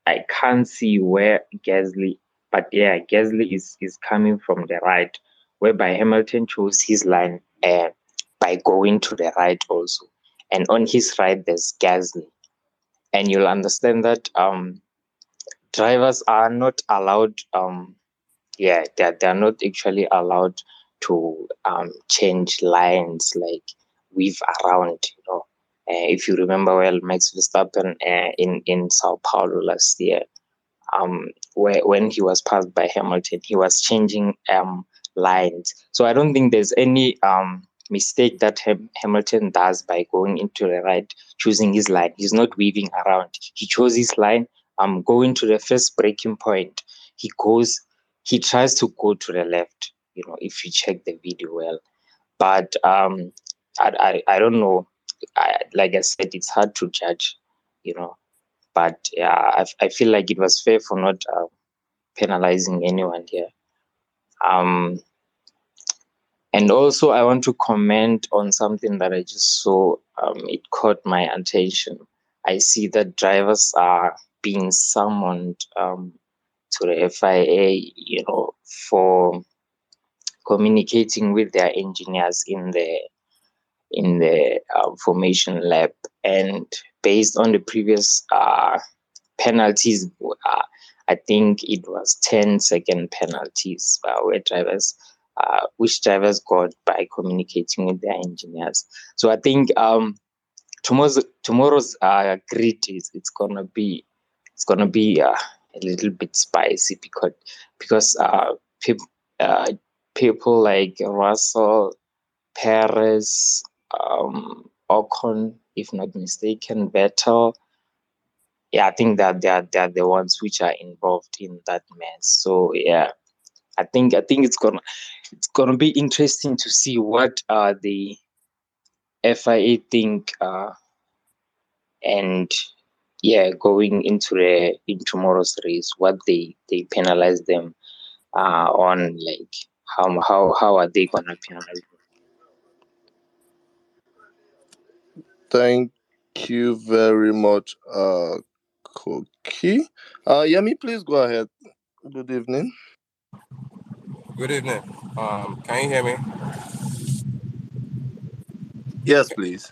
I can't see where Gasly, but yeah, Gasly is is coming from the right, whereby Hamilton chose his line uh, by going to the right also, and on his right there's Gasly, and you'll understand that um drivers are not allowed um yeah they're, they're not actually allowed to um change lines like weave around you know. Uh, if you remember well max verstappen uh, in in sao paulo last year um where when he was passed by hamilton he was changing um lines. So i don't think there's any um mistake that Ham- hamilton does by going into the right choosing his line. He's not weaving around. He chose his line. Um going to the first braking point he goes he tries to go to the left you know if you check the video well. But um i i, I don't know. I, like i said it's hard to judge you know but yeah i, I feel like it was fair for not uh, penalizing anyone here. Um and also i want to comment on something that i just saw um, it caught my attention. I see that drivers are being summoned um, to the fia you know for communicating with their engineers in the in the uh, formation lap. And based on the previous uh, penalties uh, i think it was 10 second penalties uh, where drivers uh, which drivers got by communicating with their engineers. So i think um tomorrow's tomorrow's uh, grid is it's gonna be it's gonna be uh, a little bit spicy because because uh, peop, uh people like Russell, Perez, um, Ocon, if not mistaken, Vettel. Yeah, I think that they are they are the ones which are involved in that mess. So yeah, I think I think it's gonna it's gonna be interesting to see what uh the FIA think uh and yeah going into the in tomorrow's race what they they penalize them uh on like how how how are they gonna penalize them? Thank you very much, uh, Koki. Uh, Yemi, please go ahead. Good evening. Good evening. Um, can you hear me? Yes, please.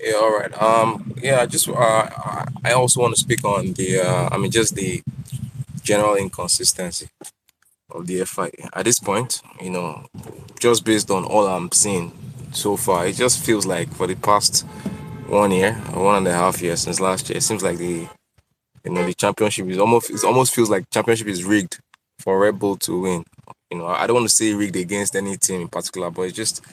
Yeah, all right. Um, yeah, I just uh, I I also want to speak on the uh, I mean, just the general inconsistency of the FI at this point. You know, just based on all I'm seeing so far, it just feels like for the past one year one and a half years since last year, it seems like the you know the championship is almost it almost feels like championship is rigged for Red Bull to win. You know, I don't want to say rigged against any team in particular, but it just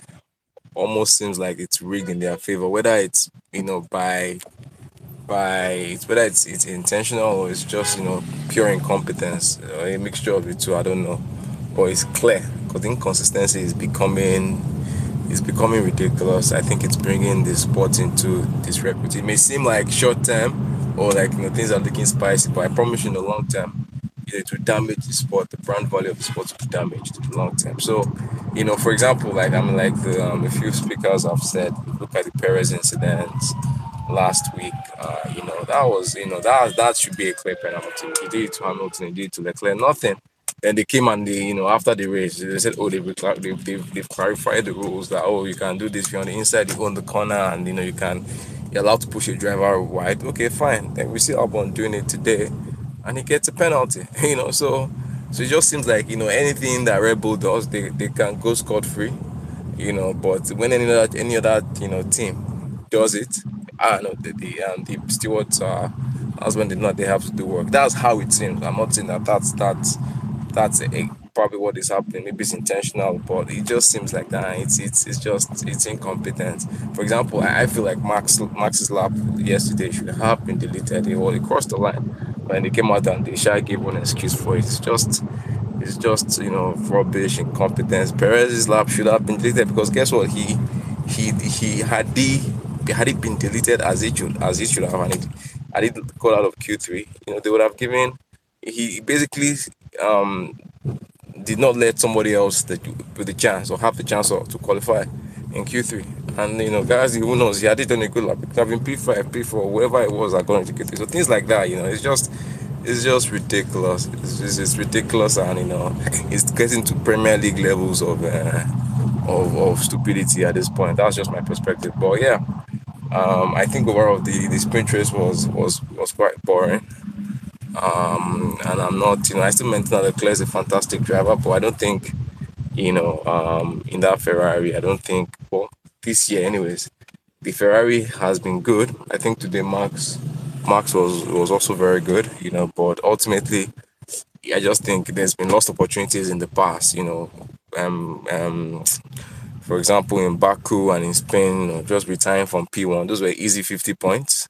almost seems like it's rigged in their favor. Whether it's you know by by it's whether it's it's intentional or it's just you know pure incompetence or a mixture of the two. I don't know, but it's clear because inconsistency is becoming is becoming ridiculous. I think it's bringing the sport into disrepute. It may seem like short term or like you know things are looking spicy, but I promise you in the long term, it will damage the sport. The brand value of the sport will be damaged in the long term. So, you know, for example, like I mean, like the um, a few speakers have said, look at the Perez incidents, last week. Uh, you know, that was, you know, that that should be a clear penalty. Did it to Hamilton, did it to Leclerc, nothing. Then they came and they, you know, after the race, they said, oh, they've, they've, they've, they've clarified the rules that, oh, you can do this if you're on the inside, you go on the corner, and, you know, you can, you're allowed to push your driver wide. Okay, fine. Then we see Albon doing it today, and he gets a penalty, you know, so, so it just seems like, you know, anything that Red Bull does, they, they can go scot free, you know, but when any other, any other, you know, team does it, I know the the, um, the stewards uh, husband did not they have to do work. That's how it seems. I'm not saying that that's that's that's a, probably what is happening. Maybe it's intentional, but it just seems like that. It's it's it's just it's incompetent. For example, I, feel like Max Max's lap yesterday should have been deleted. He already crossed the line when they came out and they shy gave one excuse for it. It's just it's just you know rubbish, incompetence. Perez's lap should have been deleted because guess what? He he he had the had it been deleted as it should as it should have and it had it called out of Q3, you know, they would have given he basically um did not let somebody else that with the chance or have the chance of, to qualify in Q3. And you know, guys, who knows? He had it on a good lap. Been P5, P4, whatever it was that got into Q3. So things like that, you know, it's just it's just ridiculous. It's, it's, it's ridiculous, and you know, it's getting to Premier League levels of uh, of of stupidity at this point. That's just my perspective. But yeah, um, I think overall the, the sprint race was was was quite boring. Um, and I'm not, you know, I still maintain that Leclerc is a fantastic driver, but I don't think, you know, um, in that Ferrari, I don't think, well, this year, anyways, the Ferrari has been good. I think today Max Max was was also very good, you know, but ultimately, I just think there's been lost opportunities in the past, you know. Um, um, for example, in Baku and in Spain, you know, just retiring from P1, those were easy 50 points.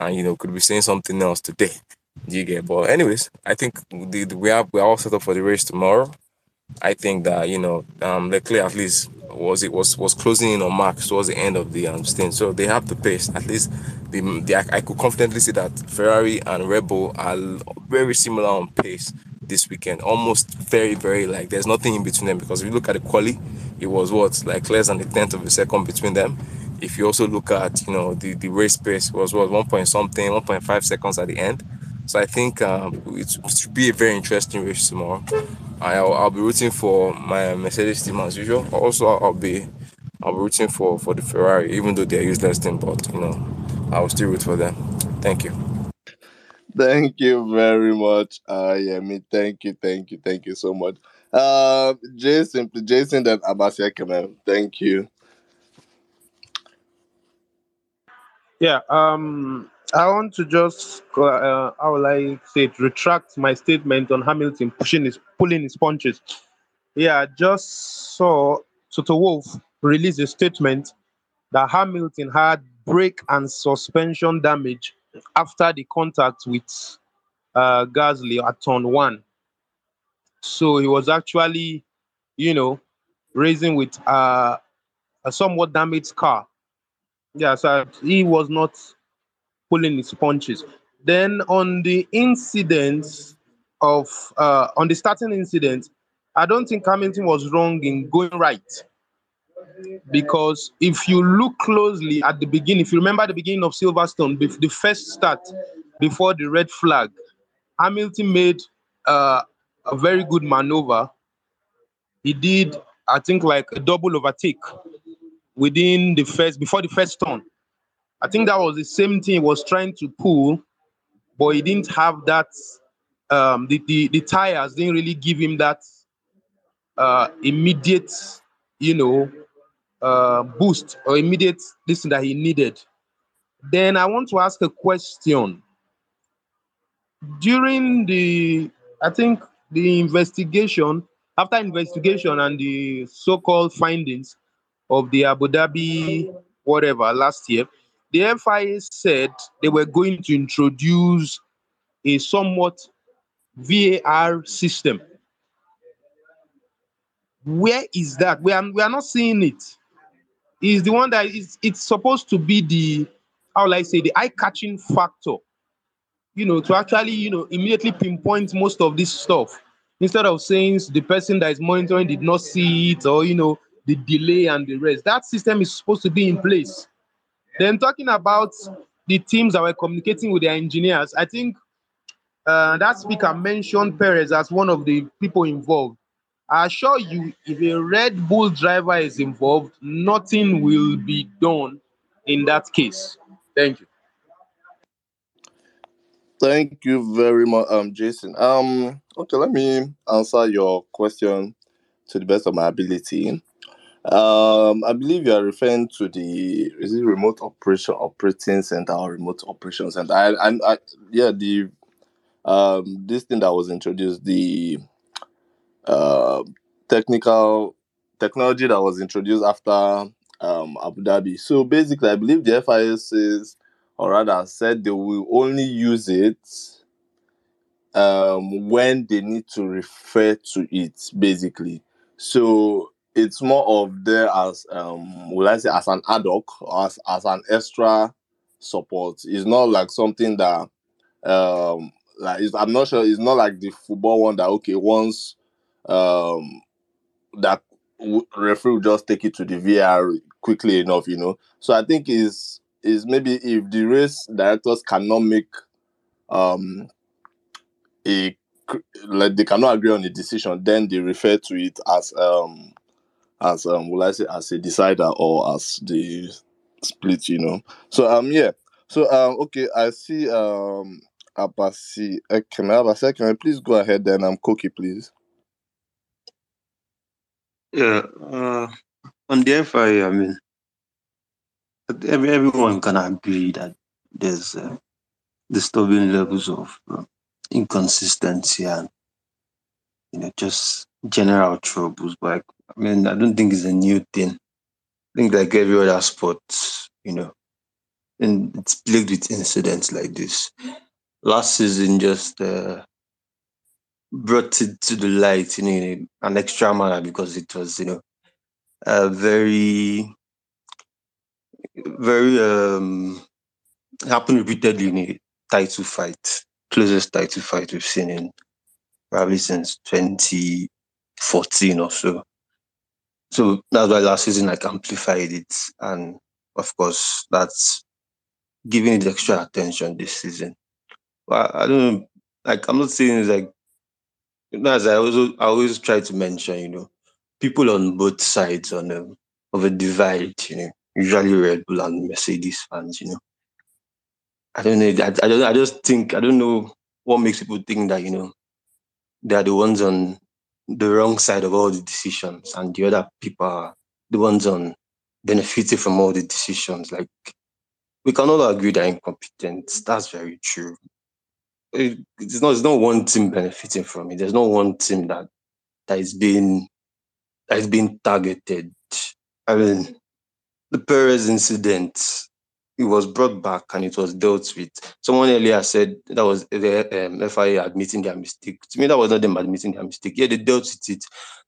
And, you know, could be saying something else today. You get? But, anyways, I think the, the, we are we're all set up for the race tomorrow. I think that, you know, um, Leclerc at least was it was was closing in on Max towards the end of the um, stint. So they have the pace. At least the, the I, I could confidently say that Ferrari and Red Bull are very similar on pace this weekend. Almost very, very like there's nothing in between them because if you look at the quali, it was what like less than a tenth of a second between them. If you also look at you know the, the race pace was what one point something, one point five seconds at the end. So I think um, it should be a very interesting race tomorrow. I'll, I'll be rooting for my Mercedes team as usual. Also, I'll be I'll be rooting for for the Ferrari, even though they're useless team. But you know, I will still root for them. Thank you. Thank you very much, uh, Yemi. Thank you, thank you, thank you so much. Uh, Jason, Jason, that Abasia Kamel. Thank you. Yeah, um, I want to just, uh, how will I say it, retract my statement on Hamilton pushing his, pulling his punches. Yeah, I just saw Toto Wolff release a statement that Hamilton had brake and suspension damage after the contact with uh, Gasly at turn one. So he was actually, you know, racing with uh, a somewhat damaged car. Yeah, so he was not pulling his punches. Then on the incident of uh, on the starting incident, I don't think Hamilton was wrong in going right. Because if you look closely at the beginning, if you remember the beginning of Silverstone, the first start before the red flag, Hamilton made uh, a very good maneuver. He did, I think, like a double overtake within the first, before the first turn. I think that was the same thing he was trying to pull, but he didn't have that. Um, the, the, the tires didn't really give him that uh, immediate, you know, uh, boost or immediate listen that he needed. Then I want to ask a question. During the, I think the investigation, after investigation and the so-called findings of the Abu Dhabi whatever last year, the FIA said they were going to introduce a somewhat VAR system. Where is that? We are, we are not seeing it. Is the one that is it's supposed to be the how will I say the eye-catching factor, you know, to actually, you know, immediately pinpoint most of this stuff instead of saying the person that is monitoring did not see it or you know the delay and the rest. That system is supposed to be in place. Then talking about the teams that were communicating with their engineers, I think uh, that speaker mentioned Perez as one of the people involved. I assure you, if a Red Bull driver is involved, nothing will be done in that case. Thank you. Thank you very much, um, Jason. Um, okay, let me answer your question to the best of my ability. Um, I believe you are referring to the is it remote operation operating center or remote operation center? I, I, I yeah, the um this thing that was introduced, the uh technical technology that was introduced after um Abu Dhabi. So basically, I believe the FIA is, or rather said they will only use it um when they need to refer to it basically so it's more of there as um will i say as an ad hoc as, as an extra support it's not like something that um like i'm not sure it's not like the football one that okay once um that referee will just take it to the VAR quickly enough, you know. So I think is is maybe if the race directors cannot make um a like they cannot agree on a decision, then they refer to it as um as um will I say as a decider or as the split, you know. So um yeah. So um okay, I see um Abasi. I Abasi, I please go ahead then? I'm um please. Yeah, uh, on the FI, I mean, every, everyone can agree that there's uh, disturbing levels of uh, inconsistency and you know just general troubles. But I mean, I don't think it's a new thing. I think like every other sport, you know, and it's plagued with incidents like this. Last season, just uh, brought it to the light in a, an extra manner because it was, you know, a very, very um happened repeatedly in a title fight, closest title fight we've seen in probably since 2014 or so. So that's why last season I amplified it, and of course that's giving it extra attention this season. But I don't know, like I'm not saying it's like as I also I always try to mention, you know, people on both sides on a, of a divide, you know, usually Red Bull and Mercedes fans, you know. I don't know. I, I don't. I just think I don't know what makes people think that you know they are the ones on the wrong side of all the decisions, and the other people are the ones on benefiting from all the decisions. Like we can all agree they're incompetent. That's very true. It- it's not. It's not one team benefiting from it. There's not one team that that is being that is being targeted. I mean, the Perez incident, it was brought back and it was dealt with. Someone earlier said that was the um, FIA admitting their mistake. To me, that was not them admitting their mistake. Yeah, they dealt with it,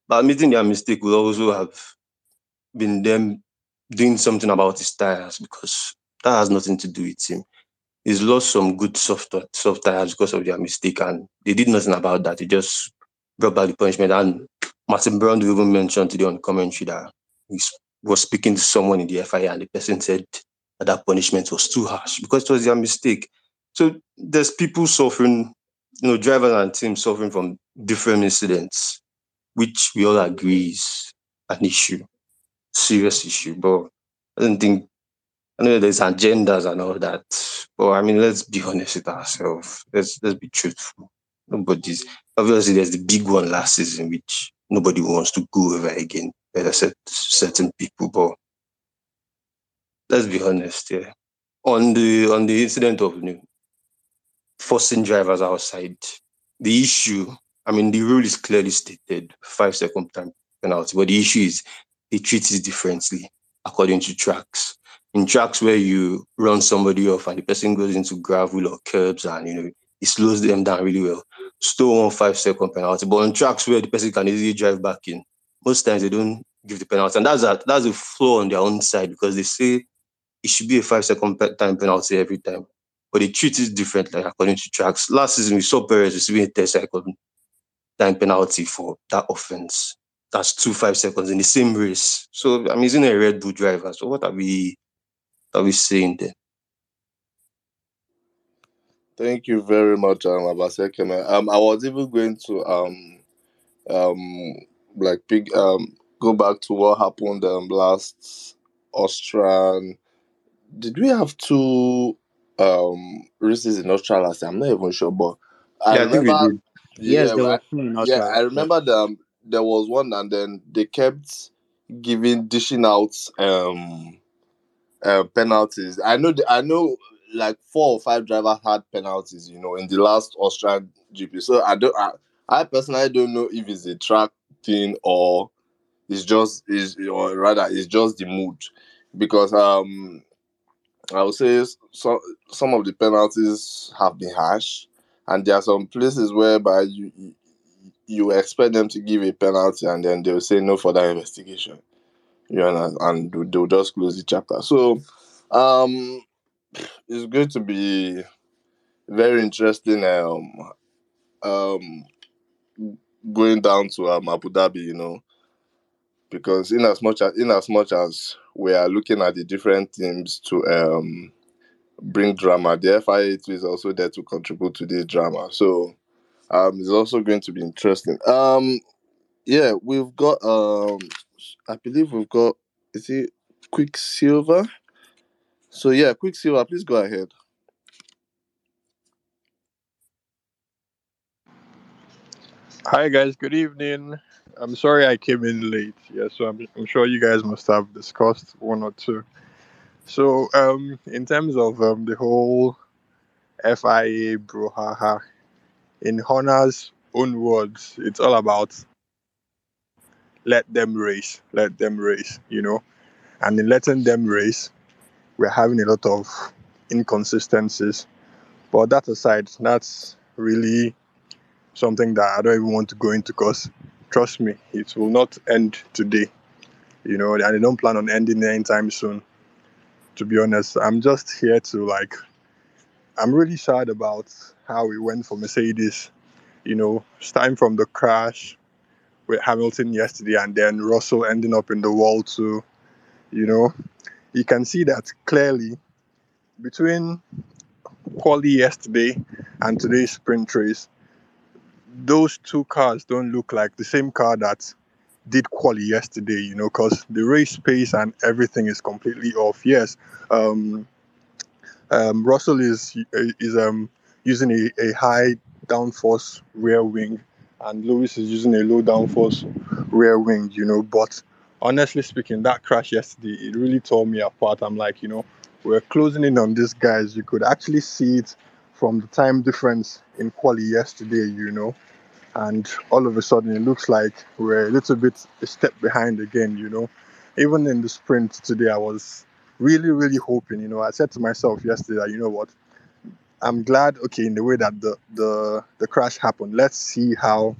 but admitting their mistake would also have been them doing something about his tires because that has nothing to do with him. He's lost some good soft soft tires because of their mistake, and they did nothing about that. They just brought back the punishment. And Martin Brundle even mentioned today on commentary that he was speaking to someone in the FIA, and the person said that that punishment was too harsh because it was their mistake. So there's people suffering, you know, drivers and teams suffering from different incidents, which we all agree is an issue, serious issue. But I don't think I know there's agendas and all that, but I mean, let's be honest with ourselves. Let's let's be truthful. Nobody's obviously there's the big one last season, which nobody wants to go over again. A certain people, but let's be honest. Yeah, on the on the incident of you know, forcing drivers outside, the issue. I mean, the rule is clearly stated: five second time penalty. But the issue is they treat it differently according to tracks in tracks where you run somebody off and the person goes into gravel or curbs and you know it slows them down really well. Still one five second penalty. But on tracks where the person can easily drive back in, most times they don't give the penalty. And that's a that's a flaw on their own side because they say it should be a five second time penalty every time. But they treat it differently according to tracks. Last season we saw Perez receiving a 10 second time penalty for that offense. That's two five seconds in the same race. So I'm using a Red Bull driver. So what are we are we saying there? Thank you very much, um, Abasekeme. Um, I was even going to um, um, like big um, go back to what happened um last Austrian. Did we have two um races in Australia last time? I'm not even sure, but I Yeah, I think we remember. did. Yes, Yeah, there I, two in yeah, I remember that um, there was one, and then they kept giving dishing out um uh, penalties. I know, the, I know, like four or five drivers had penalties, you know, in the last Austrian GP. So I don't, I, I personally don't know if it's a track thing or it's just is or rather it's just the mood, because um I would say some some of the penalties have been harsh, and there are some places whereby you you expect them to give a penalty and then they'll say no further investigation. You know, and they'll just close the chapter. So um it's going to be very interesting um um going down to um, Abu Dhabi, you know, because in as much as in as much as we are looking at the different teams to um bring drama, the FIA is also there to contribute to this drama. So um it's also going to be interesting. Um yeah, we've got um I believe we've got is it Quicksilver? So yeah, Quicksilver, please go ahead. Hi guys, good evening. I'm sorry I came in late. Yeah, so I'm, I'm sure you guys must have discussed one or two. So, um, in terms of um, the whole FIA brouhaha, in Horner's own words, it's all about let them race, let them race, you know. And in letting them race, we're having a lot of inconsistencies. But that aside, that's really something that I don't even want to go into because trust me, it will not end today. You know, and I don't plan on ending anytime soon. To be honest, I'm just here to like I'm really sad about how it went for Mercedes. You know, starting from the crash with Hamilton yesterday and then Russell ending up in the wall too. You know, you can see that clearly between quali yesterday and today's sprint race those two cars don't look like the same car that did quali yesterday, you know, because the race pace and everything is completely off. Yes, um, um, Russell is is um, using a, a high downforce rear wing, and Lewis is using a low downforce rear wing, you know. But honestly speaking, that crash yesterday, it really tore me apart. I'm like, you know, we're closing in on these guys. You could actually see it from the time difference in quali yesterday, you know. And all of a sudden it looks like we're a little bit a step behind again you know. Even in the sprint today i was really really hoping you know. I said to myself yesterday that you know what? I'm glad okay in the way that the the the crash happened. Let's see how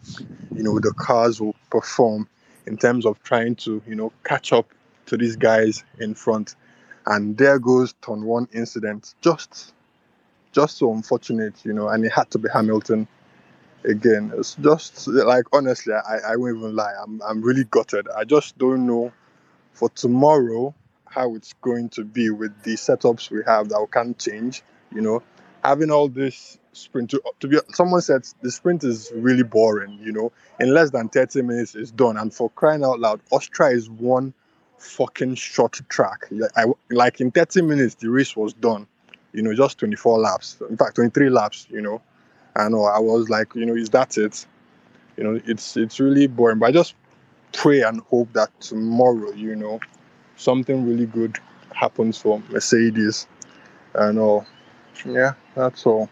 you know the cars will perform in terms of trying to you know catch up to these guys in front. And there goes turn one incident. Just just so unfortunate you know and it had to be hamilton again. It's just like honestly, I, I won't even lie. I'm I'm really gutted. I just don't know for tomorrow how it's going to be with the setups we have that we can't change. You know, having all this sprint to, to be someone said the sprint is really boring, you know. In less than 30 minutes it's done. And for crying out loud, Austria is one fucking short track. Like, I, like in 30 minutes the race was done. You know, just 24 laps. In fact, 23 laps, you know. Know I was like, you know, is that it? You know, it's it's really boring. But I just pray and hope that tomorrow, you know, something really good happens for Mercedes and all. Yeah, that's all.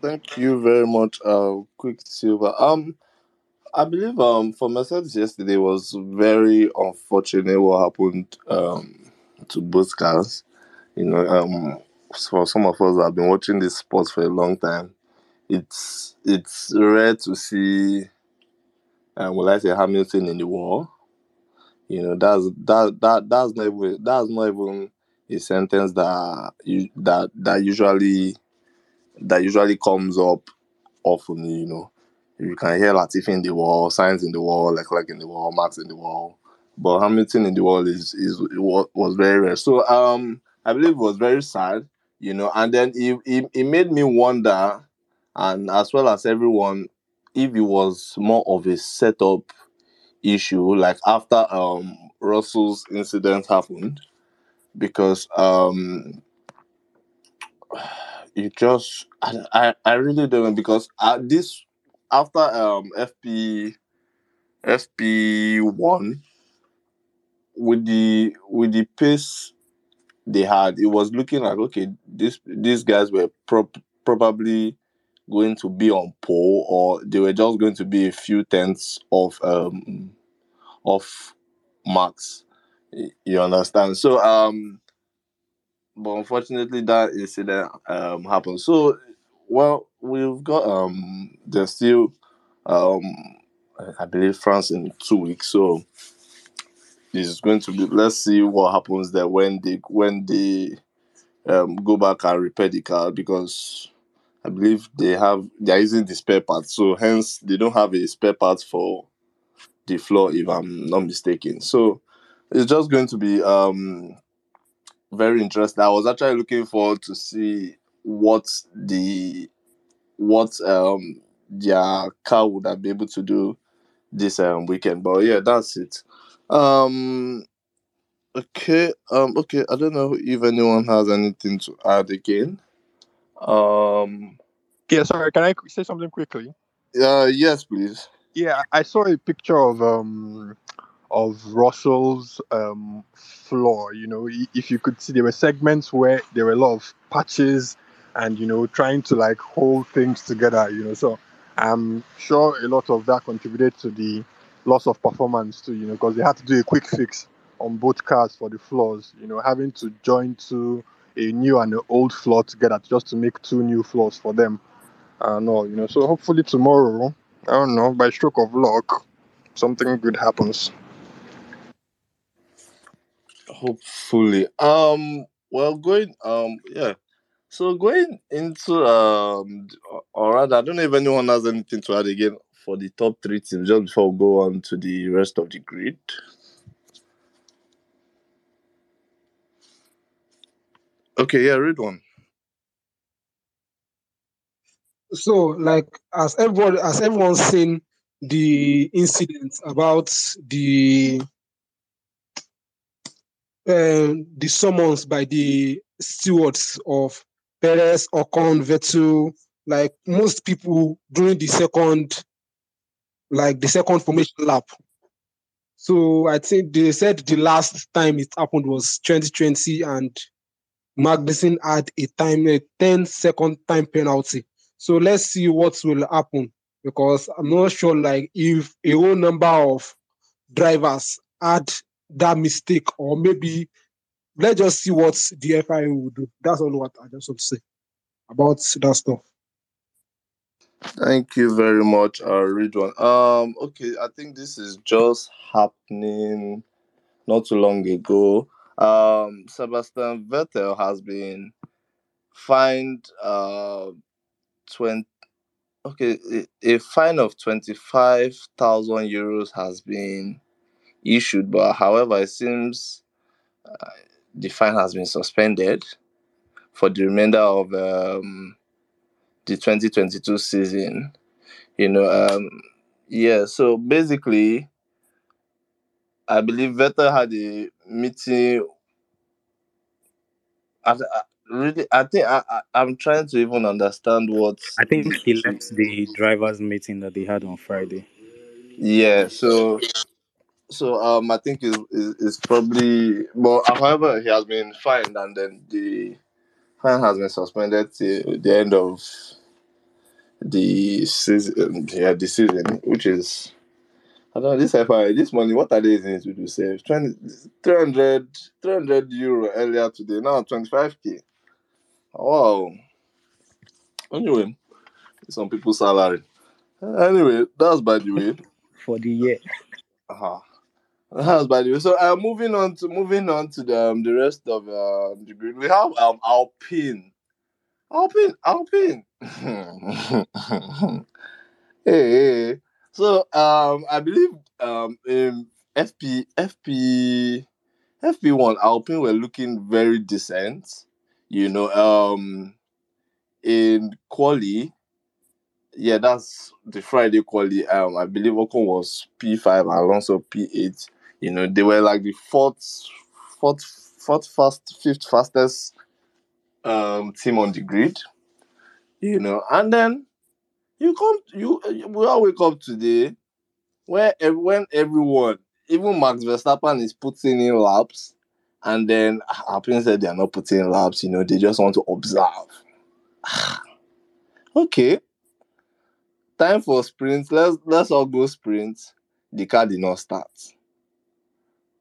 Thank you very much, uh, Quicksilver. Um, I believe um for Mercedes yesterday was very unfortunate what happened um to both cars. You know, um for some of us that have been watching this sport for a long time, it's it's rare to see um will I say Hamilton in the war. You know, that's that that that's not even that's not even a sentence that that that usually that usually comes up often, you know. You can hear Latifi in the wall, Sainz in the wall, like like in the wall, Max in the wall. But Hamilton in the wall is is was, was very rare. So um I believe it was very sad you know, and then it, it, it made me wonder, and as well as everyone, if it was more of a setup issue, like after um Russell's incident happened, because um it just I, I, I really don't know because at this after um FP FP one with the with the pace they had, it was looking like okay, this these guys were prop, probably going to be on pole or they were just going to be a few tenths of um of max. You understand? So um but unfortunately that incident um happened. So well we've got um there's still um I believe France in two weeks. So it's going to be let's see what happens there when they when they um go back and repair the car because I believe they have they're using the spare parts. So hence they don't have a spare part for the floor if I'm not mistaken. So it's just going to be um very interesting. I was actually looking forward to see what the what um their car would have been able to do this um weekend. But yeah, that's it. Um okay, um okay, I don't know if anyone has anything to add again. Um Yeah, sorry, can I say something quickly? uh yes please. Yeah, I saw a picture of um of Russell's um floor. You know, if you could see, there were segments where there were a lot of patches, and you know, trying to like hold things together. You know, so I'm sure a lot of that contributed to the loss of performance too. You know, because they had to do a quick fix on both cars for the floors. You know, having to join two a new and an old floor together just to make two new floors for them. Uh, no, you know, so hopefully tomorrow, I don't know, by stroke of luck, something good happens. Hopefully. Um well going um yeah. So going into um or rather I don't know if anyone has anything to add again for the top three teams just before we go on to the rest of the grid. Okay, yeah, Ridwan. So, like as everyone as everyone's seen the incident about the uh, the summons by the stewards of Perez, Ocon, Vettel, like most people during the second, like the second formation lap. So I think they said the last time it happened was 2020, and Magnussen had a time a 10 second time penalty. So let's see what will happen because I'm not sure like if a whole number of drivers had that mistake or maybe let's just see what the FIA will do. That's all what I just want to say about that stuff. Thank you very much, uh Ridwan. Um okay, I think this is just happening not too long ago. Um Sebastian Vettel has been fined uh 20 okay a, fine of 25,000 euros has been issued but however it seems uh, the fine has been suspended for the remainder of um, the 2022 season you know um yeah so basically i believe vettel had a meeting I, I, really i think I, I i'm trying to even understand what I think the he left the drivers' meeting that they had on Friday. yeah so so um i think it's, it's it's probably but however he has been fined and then the fine has been suspended till the end of the season yeah the season which is I don't know this FI this money what are they using to do save? 20 300 300 euro earlier today now 25k wow. Anyway some people's salary. Anyway that's by the way. For the year. uh That's by the way. So uh, moving on to moving on to the um, the rest of uh, the grid, we have um Alpine, Alpine. hey, hey. So um, I believe um in FP FP FP one Alpine were looking very decent. You know, um, in quali, yeah, that's the Friday quali. Um, I believe Ocon was P five, Alonso P eight. You know, they were like the fourth, fourth, fourth fast, fifth fastest um team on the grid. You know, and then you come, you we all wake up today where when everyone, even Max Verstappen, is putting in laps, and then Alpine said they are not putting in laps. You know, they just want to observe. okay, time for sprints. Let's let's all go sprints. The car did not start.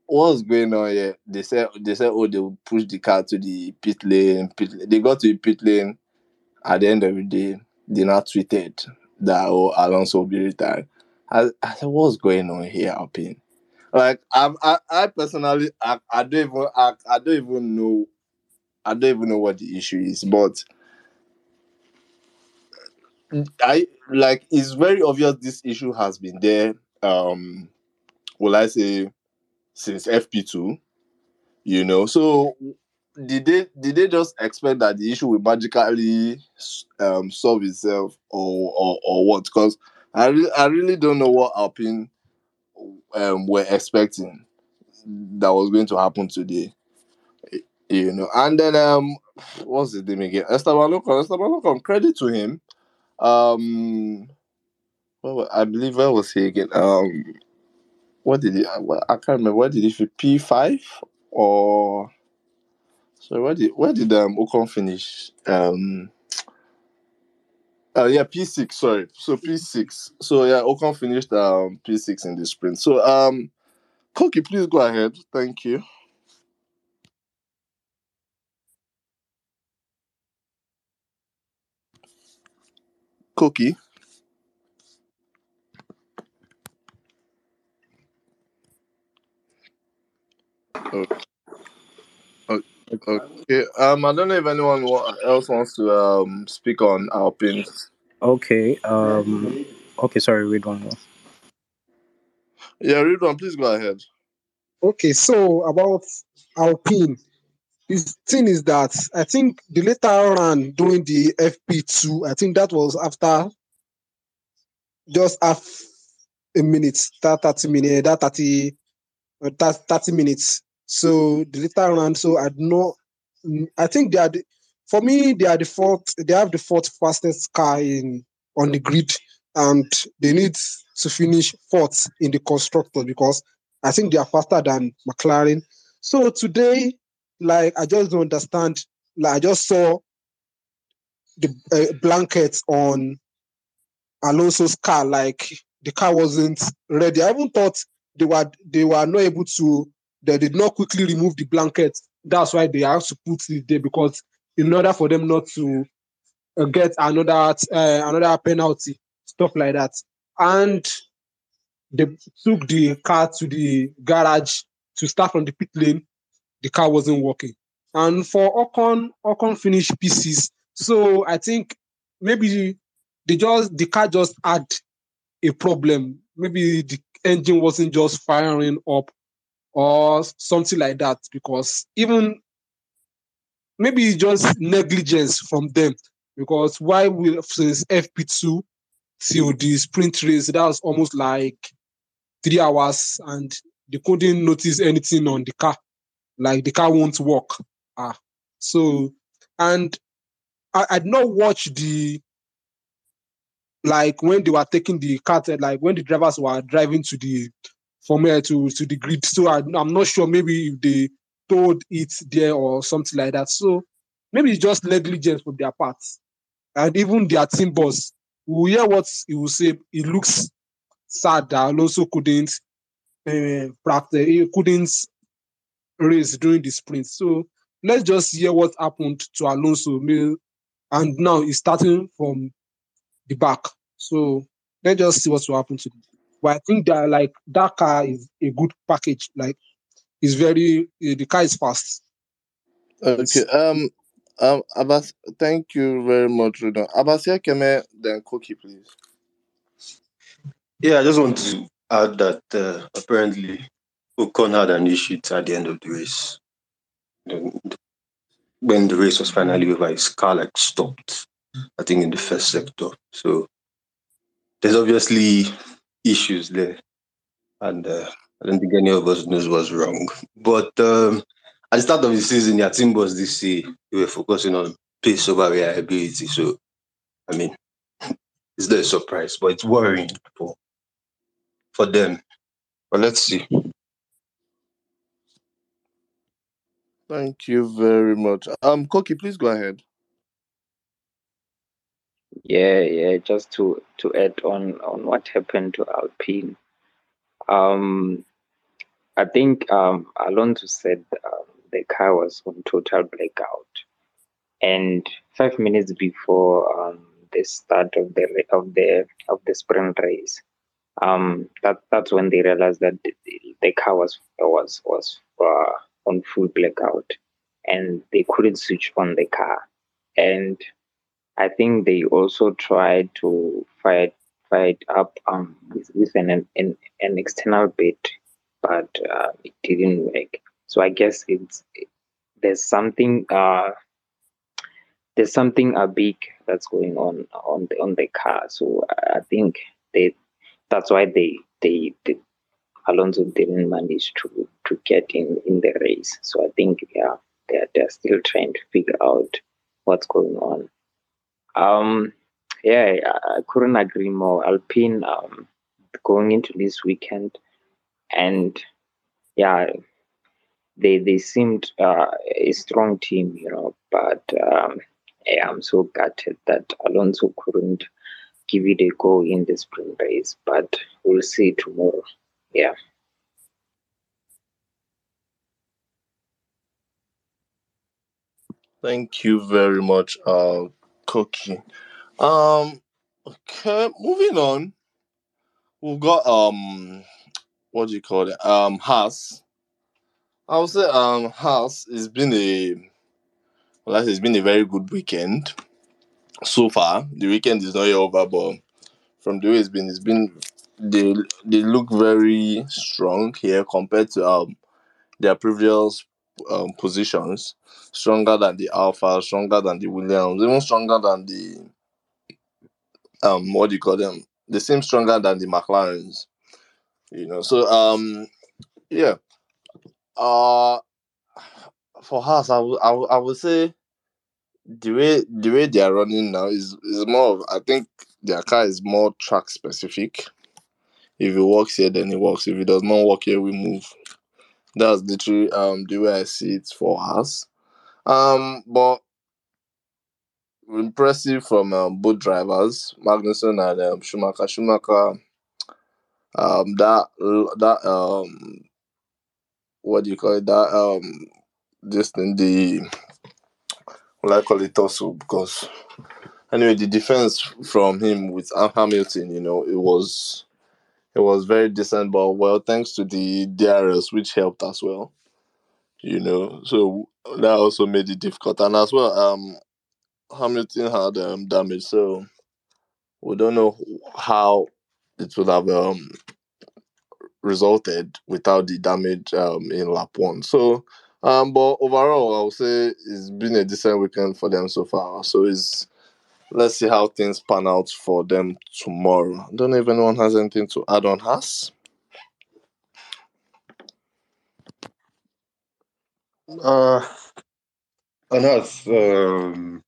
What's going on here? They said they said oh they will push the car to the pit lane. Pit, they got to the pit lane. At the end of the day, they now tweeted that oh Alonso will be retired. I, I said what's going on here, Alpine? Like I I, I personally I, I don't even I, I don't even know I don't even know what the issue is, but I like it's very obvious this issue has been there. Um, will I say since FP2? You know, so did they did they just expect that the issue will magically um solve itself or or, or what? Because I really I really don't know what Alpine um were expecting that was going to happen today. You know, and then um what's his name again? Esteban Ocon. Esteban Ocon, credit to him. Um well, I believe where was he again? Um what did he I I can't remember what did he fi- P five or so where did where did um Ocon finish? Um uh, yeah, P six. Sorry, so P six. So yeah, Ocon finished um P six in the sprint. So um, Koki, please go ahead. Thank you. Koki. Okay. Okay. Um, I don't know if anyone else wants to um speak on Alpine's. Okay. Um. Okay. Sorry. Read one more. Yeah, Ridwan, please go ahead. Okay, so about Alpine, the thing is that I think the later run during the FP2, I think that was after just half a minute, that 30 minutes, that 30, uh, that 30 minutes. So the later run, so I know, I think they are, the, for me, they are the fourth, they have the fourth fastest car in on the grid, and they need to finish fourth in the constructor because I think they are faster than McLaren. So today, like I just don't understand. Like I just saw the uh, blanket on Alonso's car, like the car wasn't ready. I even thought they were they were not able to. They did not quickly remove the blanket. That's why they have to put it there because in order for them not to uh, get another uh, another penalty, stuff like that. And they took the car to the garage to start from the pit lane. The car wasn't working. And for Ocon, Ocon finished P six. So I think maybe they just the car just had a problem. Maybe the engine wasn't just firing up or something like that. Because even maybe it's just negligence from them. Because why we since FP2 till the sprint race, that was almost like three hours and they couldn't notice anything on the car. Like the car won't work. Ah. So and I, I'd not watched the like when they were taking the car, like when the drivers were driving to the from here to to the grid. So I, I'm not sure. Maybe if they told it there or something like that. So maybe it's just negligence from their part, and even their team boss. We hear what he will say. It looks sad that Alonso couldn't uh, practice. He couldn't race during the sprint. So let's just hear what happened to Alonso. And now he's starting from the back. So let's just see what will happen to him. But I think that like that car is a good package. Like it's very eh, the car is fast. Okay. Um. Um. Abbas, thank you very much, Ridwan. Abasia Keme, then Koki, please. Yeah, I just want to add that uh, apparently Ocon had an issue at the end of the race. When the race was finally over, his car like stopped. I think in the first sector. So there's obviously issues there, and uh, I don't think any of us knows what's wrong. But um, at the start of the season, their team was this year. They were focusing on pace over reliability. So, I mean, it's not a surprise, but it's worrying for for them. But let's see. Thank you very much. Um, Koki, please go ahead. Yeah, yeah. Just to to add on on what happened to Alpine. Um, I think um Alonso said um, the car was on total blackout, and five minutes before um the start of the of the of the sprint race, um that that's when they realized that the, the car was was was uh, on full blackout, and they couldn't switch on the car, and I think they also tried to fight fight up um with, with an, an an external bit, but uh, it didn't work. So I guess it's there's something uh there's something uh, big that's going on on the on the car. So I think they that's why they they, they Alonso didn't manage to to get in in the race. So I think yeah they're they're still trying to figure out what's going on. Um, yeah, I, couldn't agree more. Alpine um, going into this weekend, and yeah, they they seemed uh, a strong team, you know. But um, yeah, I'm so gutted that Alonso couldn't give it a go in the sprint race. But we'll see tomorrow. Yeah. Thank you very much, uh, Koki. Um, okay, moving on. We've got um, what do you call it? Um, Haas. I would say um, Haas has been a well, it's been a very good weekend so far. The weekend is not over, but from the way it's been, it's been they they look very strong here compared to um their previous um, positions. Stronger than the Alpha, stronger than the Williams, even stronger than the um what do you call them? They seem stronger than the McLarens. You know, so um yeah. Uh for I I would say the way the way they are running now is is more of I think their car is more track specific. If it works here, then it works. If it does not work here, we move. That's literally um the way I see it for us. Um, but impressive from um, both drivers, Magnussen and um, Schumacher. Schumacher, um, that that um, what do you call it? That um, just in the well, I call it also because anyway, the defense from him with Hamilton, you know, it was it was very decent, but well, thanks to the DRS, which helped as well. You know, so that also made it difficult, and as well, um, Hamilton had um damage, so we don't know how it would have um resulted without the damage um in lap one. So um, but overall, I would say it's been a decent weekend for them so far. So it's let's see how things pan out for them tomorrow. I don't know if anyone has anything to add on Haas. Uh, and as um,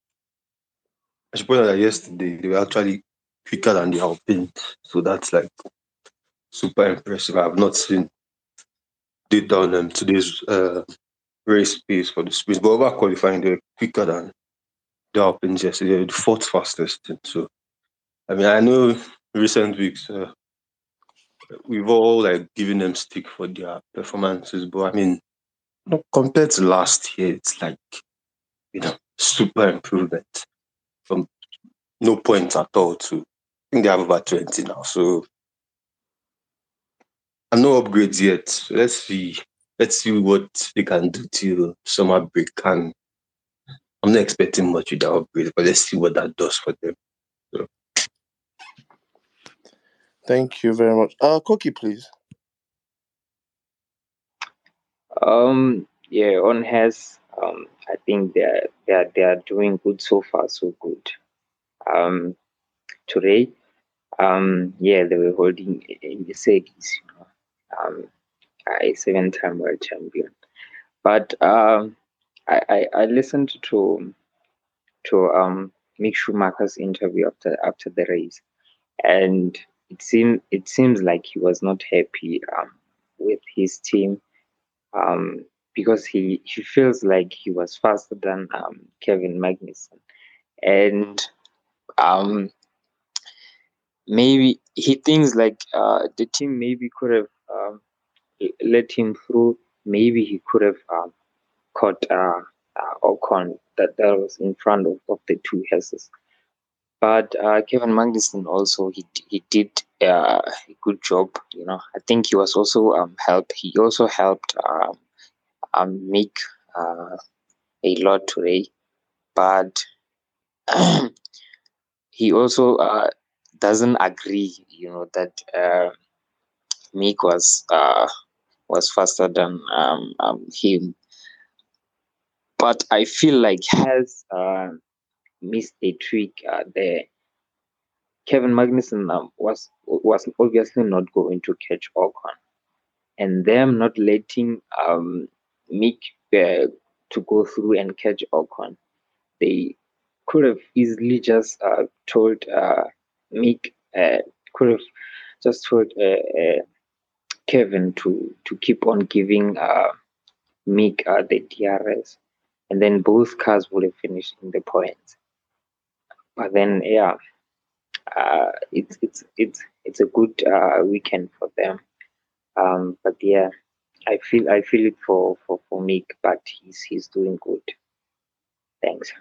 I point out that yesterday they were actually quicker than the Alpine, so that's like super impressive. I've not seen data on them today's uh, race pace for the sprint, but over qualifying they were quicker than the Alpines yesterday. The fourth fastest. Thing. So, I mean, I know recent weeks uh, we've all like given them stick for their performances, but I mean, compared to last year, it's like you know super improvement from no point at all to I think they have about 20 now. So and no upgrades yet. Let's see. Let's see what they can do till summer break. And I'm not expecting much with that upgrade, but let's see what that does for them. So. Thank you very much. Uh Koki, please. Um, yeah, on Haas um, I think they're they're they are doing good so far, so good. Um, today, um, yeah, they were holding in the Mercedes, you know, um, a seven-time world champion. But um, I, I I listened to to um Mick Schumacher's interview after after the race, and it seemed it seems like he was not happy um, with his team um, because he he feels like he was faster than um, Kevin Magnussen, and um, maybe he thinks like uh, the team maybe could have um, let him through. Maybe he could have um, caught uh, uh, Ocon that, that was in front of, of the two horses. But uh, Kevin Magnussen also he he did uh, a good job. You know, I think he was also um help. He also helped um, um Mick uh, a lot today, but he also uh, doesn't agree. You know that uh, Mick was uh, was faster than um, um, him. But I feel like Haas uh, missed a trick uh, there. Kevin Magnussen um, was was obviously not going to catch Ocon, and them not letting um, Mick uh, to go through and catch Ocon, they could have easily just uh, told uh, Mick uh, could have just told uh, uh, Kevin to to keep on giving Mick the DRS, and then both cars would have finished in the points. But then, yeah, uh, it's it's it's it's a good uh, weekend for them. Um, but yeah, I feel I feel it for for for Mick, but he's he's doing good. Thanks.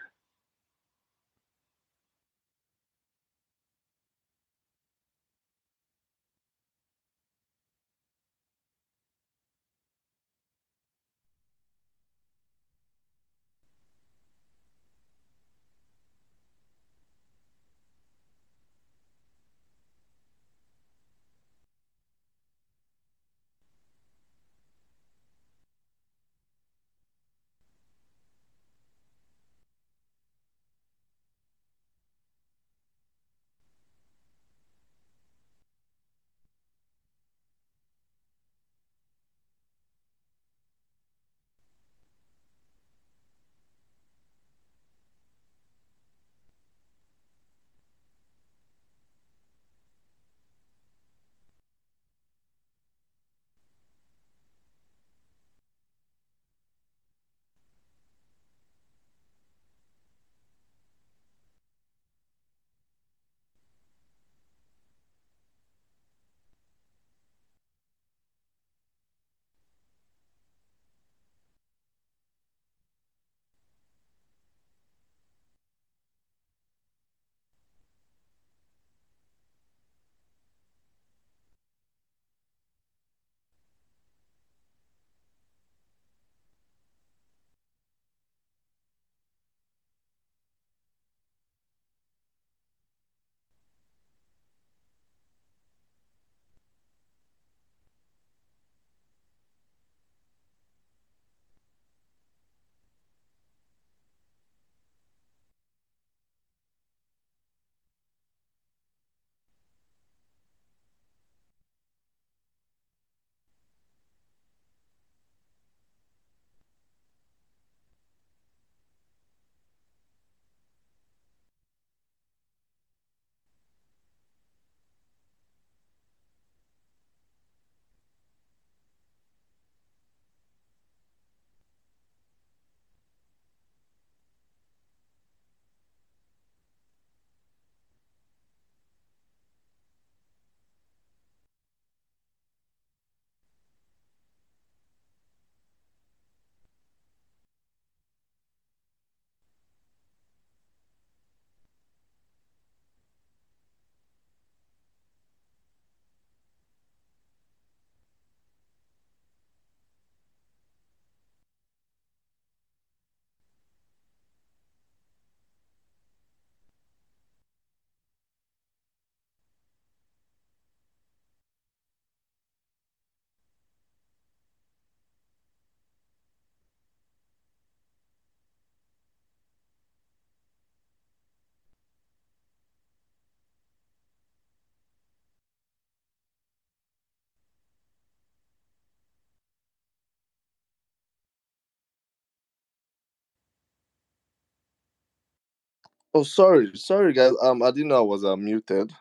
Oh, sorry, sorry, guys. Um, I didn't know I was uh, muted.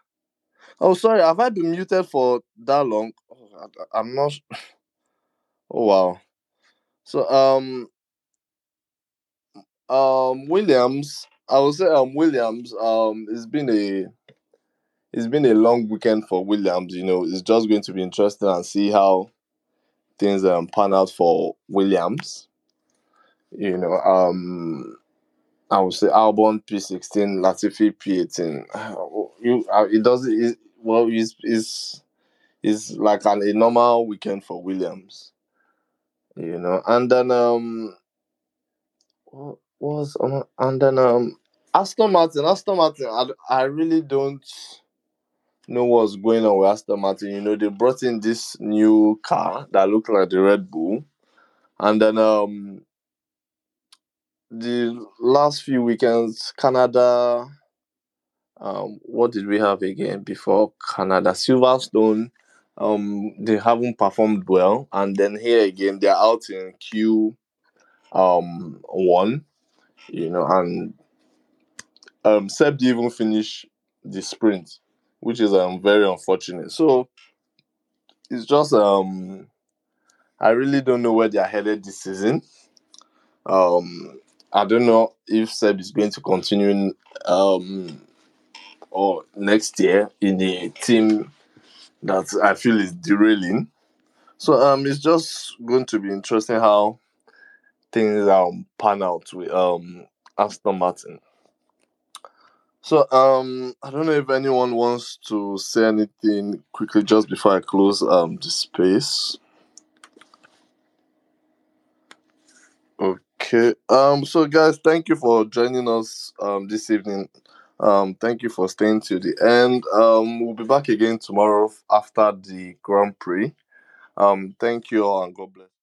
Oh, sorry. Have I been muted for that long? Oh, I, I'm not. Oh wow. So um um Williams, I would say um Williams um it's been a it's been a long weekend for Williams. You know, it's just going to be interesting and see how things um pan out for Williams. You know, um I would say Albon P16, Latifi P18. You, uh, it doesn't. It, well, it's, it's it's like an, a normal weekend for Williams. You know, and then um, what was um, and then um, Aston Martin. Aston Martin. I, I really don't know what's going on with Aston Martin. You know, they brought in this new car that looked like the Red Bull, and then um, the last few weekends, Canada. Um, what did we have again before Canada? Silverstone. Um, they haven't performed well, and then here again, they're out in Q um one, you know, and um Seb didn't even finish the sprint, which is um very unfortunate. So it's just um I really don't know where they're headed this season. Um I don't know if Seb is going to continue in, um or next year in a team that I feel is derailing. So um it's just going to be interesting how things um pan out with um Aston Martin. So um I don't know if anyone wants to say anything quickly just before I close um the space. Okay. Um so guys thank you for joining us um this evening. Um thank you for staying to the end. Um we'll be back again tomorrow after the Grand Prix. Um thank you all and God bless.